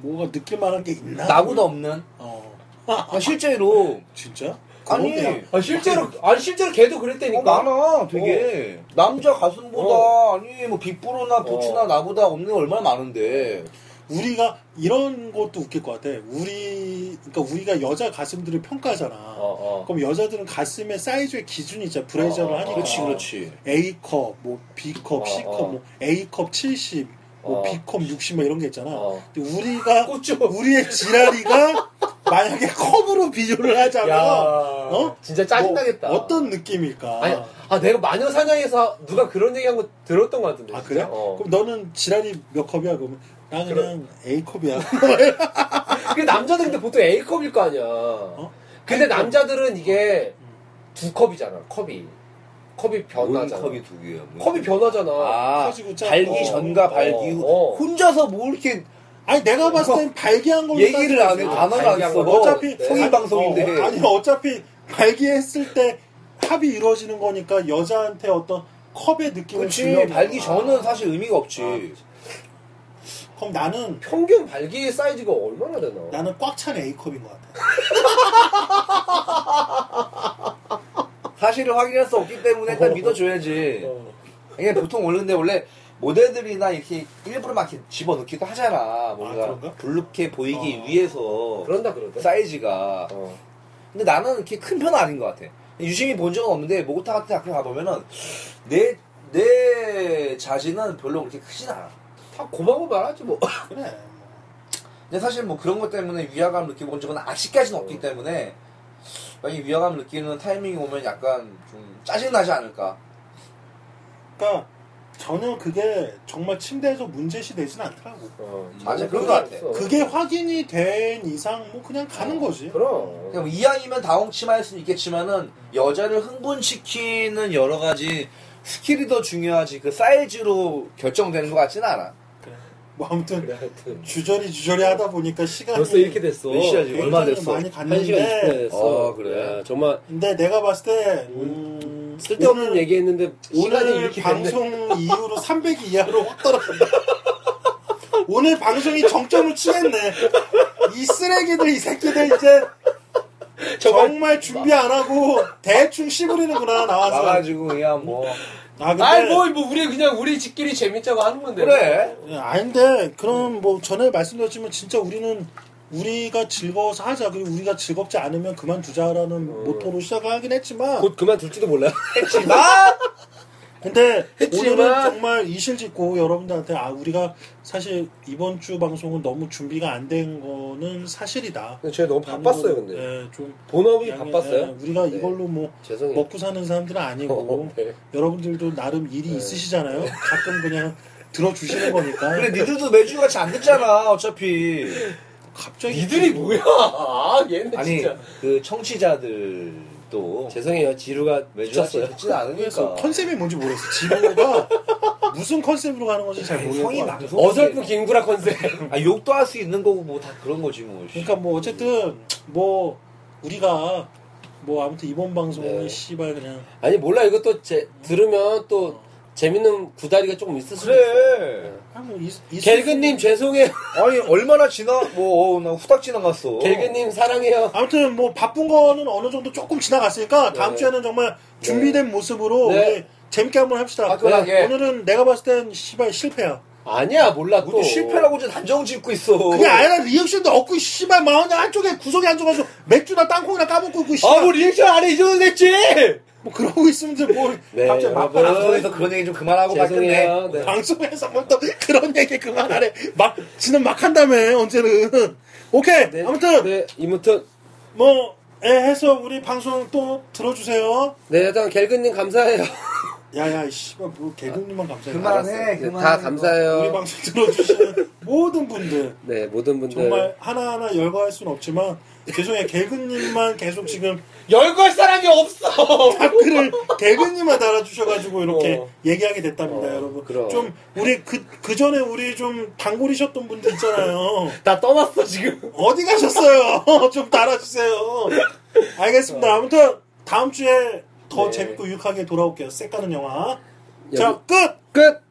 뭐가 느낄 만한 게 있나? 나보다 없는? 어 아, 실제로 진짜? 아니. 아, 실제로, 아니, 실제로 걔도 어, 그랬다니까. 많아 되게 남자 가슴보다 아니 뭐 빅브로나 부츠나 어. 나보다 없는 게 얼마나 많은데 우리가 이런 것도 웃길 것 같아. 우리 그러니까 우리가 여자 가슴들을 평가하잖아. 어, 어. 그럼 여자들은 가슴의 사이즈의 기준이 있잖아. 브레이저를 어, 하니까. 그렇지 그렇지 A컵, 뭐 B컵, 어, C컵, 어. 뭐 A컵 70, 뭐 어. B컵 60, 뭐 이런 게 있잖아. 어. 근데 우리가. <laughs> 우리의 지랄이가 <laughs> 만약에 컵으로 비교를 하자면 야, 어? 진짜 짜증나겠다. 뭐 어떤 느낌일까? 아니, 아, 내가 마녀 사냥에서 누가 그런 얘기 한 거 들었던 것 같은데. 아, 진짜. 그래? 어. 그럼 너는 지랄이 몇 컵이야? 그러면 나 그냥 A컵이야. <laughs> 그 남자들 근데 보통 A컵일 거 아니야. 근데 A컵. 남자들은 이게 두 컵이잖아, 컵이. 컵이 뭔 변하잖아. 컵이 두 개야 뭐. 컵이 변하잖아. 아 작고. 발기 전과 발기 후 어, 어. 혼자서 뭐 이렇게 아니 내가 봤을 땐 발기한 걸로 얘기를 안해 아, 단어를 안써 거. 어차피 성인 아니, 방송인데 어, 아니 어차피 발기했을 때 합이 이루어지는 거니까 여자한테 어떤 컵의 느낌을 주려고 발기 아. 전은 사실 의미가 없지 아, 그럼 나는 평균 발기 사이즈가 얼마나 되나? 나는 꽉 찬 A컵인 것 같아. <laughs> 사실을 확인할 수 없기 때문에 일단 믿어줘야지 어. 이게 보통 원래 원래 모델들이나 이렇게 일부러 막 이렇게 집어넣기도 하잖아 뭔가 그런가? 불룩해 보이기 어. 위해서 그런다 그러대. 사이즈가 어. 근데 나는 이렇게 큰 편은 아닌 것 같아 유심히 본 적은 없는데 목욕탕 같은 데 가보면은 내, 내 자신은 별로 그렇게 크진 않아 다 고마워 말하지 뭐. <laughs> 그래. 뭐. 근데 사실 뭐 그런 것 때문에 위화감 느끼고 본 적은 아직까지는 없기 때문에 만약에 위화감 느끼는 타이밍이 오면 약간 좀 짜증나지 않을까 그러니까 전혀 그게 정말 침대에서 문제시 되진 않더라고. 어, 맞아, 그런 것 같아. 그게 확인이 된 이상 뭐 그냥 가는 어, 거지. 그럼. 그러니까 뭐 이왕이면 다홍치마일 수는 있겠지만은 여자를 흥분시키는 여러 가지 skill이 더 중요하지 그 사이즈로 결정되는 것 같지는 않아. 뭐 아무튼 그래, 하여튼. 주저리 주저리 하다 보니까 시간이 벌써 이렇게 됐어. 몇 시야, 지금? 얼마 됐어? 많이 갔는데 20분 됐어. 아, 그래? 야, 정말 근데 내가 봤을 때 음, 쓸데없는 오늘- 얘기했는데 오늘 이렇게 됐네. 방송 이후로 300 이하로 확 떨어졌다. 오늘 방송이 정점을 취했네. 이 쓰레기들, 이 새끼들 이제 <laughs> 정말 정말 준비 안 하고 대충 씨부리는구나 나와서. 나가지고 그냥 뭐 아 근데 아이 뭐, 뭐 우리 그냥 우리 집끼리 재밌자고 하는 건데. 그래. 아닌데 그럼 뭐 전에 말씀드렸지만 진짜 우리는 우리가 즐거워서 하자 그리고 우리가 즐겁지 않으면 그만두자라는 모토로 시작하긴 했지만 곧 그만둘지도 몰라요. 했지만 <laughs> 근데 했지만- 오늘은 정말 이실직고 여러분들한테 아 우리가 사실 이번 주 방송은 너무 준비가 안 된 거는 사실이다. 근데 제가 너무 바빴어요, 근데. 예, 좀 본업이 양해- 바빴어요. 예, 우리가 네. 이걸로 뭐 죄송해요. 먹고 사는 사람들은 아니고 <laughs> 어, 네. 여러분들도 나름 일이 네. 있으시잖아요. 가끔 그냥 들어주시는 거니까. 그래 니들도 매주 같이 안 듣잖아 어차피 갑자기 니들이 뭐야? 아, 얘네 아니 진짜. 그 청취자들 도 죄송해요. 지루가 미쳤어요. 듣지는 그래서 않으니까 컨셉이 뭔지 모르겠어. 지로가 <laughs> 무슨 컨셉으로 가는 건지 잘 방송 어설픈 김구라 컨셉. <laughs> 아 욕도 할 수 있는 거고 뭐 다 그런 거지 뭐 그러니까 뭐 어쨌든 뭐 우리가 뭐 아무튼 이번 방송은 네. 씨발 그냥 아니 몰라 이것도 제, 들으면 또 재밌는 구다리가 조금 있을 수도. 그래 아 뭐 있, 갤근님 죄송해요. 아니 얼마나 지나 뭐나 후딱 지나갔어 갤근님 사랑해요. 아무튼 뭐 바쁜 거는 어느 정도 조금 지나갔으니까 다음 네. 주에는 정말 준비된 모습으로 네. 우리 재밌게 한번 합시다. 화끈하게. 오늘은 내가 봤을 땐 씨발 실패야. 아니야 몰라 또. 실패라고 이제 단정 짓고 있어 그게 아니라 리액션도 없고 씨발 막 그냥 한쪽에 구석에 앉아가지고 맥주나 땅콩이나 까먹고 있고 씨발 아뭐 리액션 안해 이 정도 됐지. 뭐 그러고 있으면 뭘 <laughs> 네, 갑자기 막. 방송에서 그런 얘기 좀 그만하고 죄송해요. 말겠네 네. 방송에서 뭐또 그런 얘기 그만하래. 막 지는 막 한다며 언제는. <laughs> 오케이 네, 아무튼 네 이무튼 뭐 예, 해서 우리 방송 또 들어주세요. 네 일단 갤근님 감사해요. <laughs> 야야 씨발 뭐 개그님만 감사해. 그만해 네, 그만해 다 우리 감사해요. 방송 들어주시는 모든 분들 네 모든 분들 정말 하나하나 열거할 수는 없지만 죄송해요 개그님만 계속 지금 열걸 사람이 없어. 댓글을 개그님만 달아주셔가지고 이렇게 어. 얘기하게 됐답니다 어, 여러분 그럼. 좀 우리 그, 그 전에 우리 좀 단골이셨던 분들 있잖아요 <laughs> 나 떠났어 지금. 어디 가셨어요 <laughs> 좀 달아주세요 알겠습니다 아무튼 다음 주에 더 네. 재밌고 유익하게 돌아올게요 색 가는 영화 여기- 자 끝! 끝.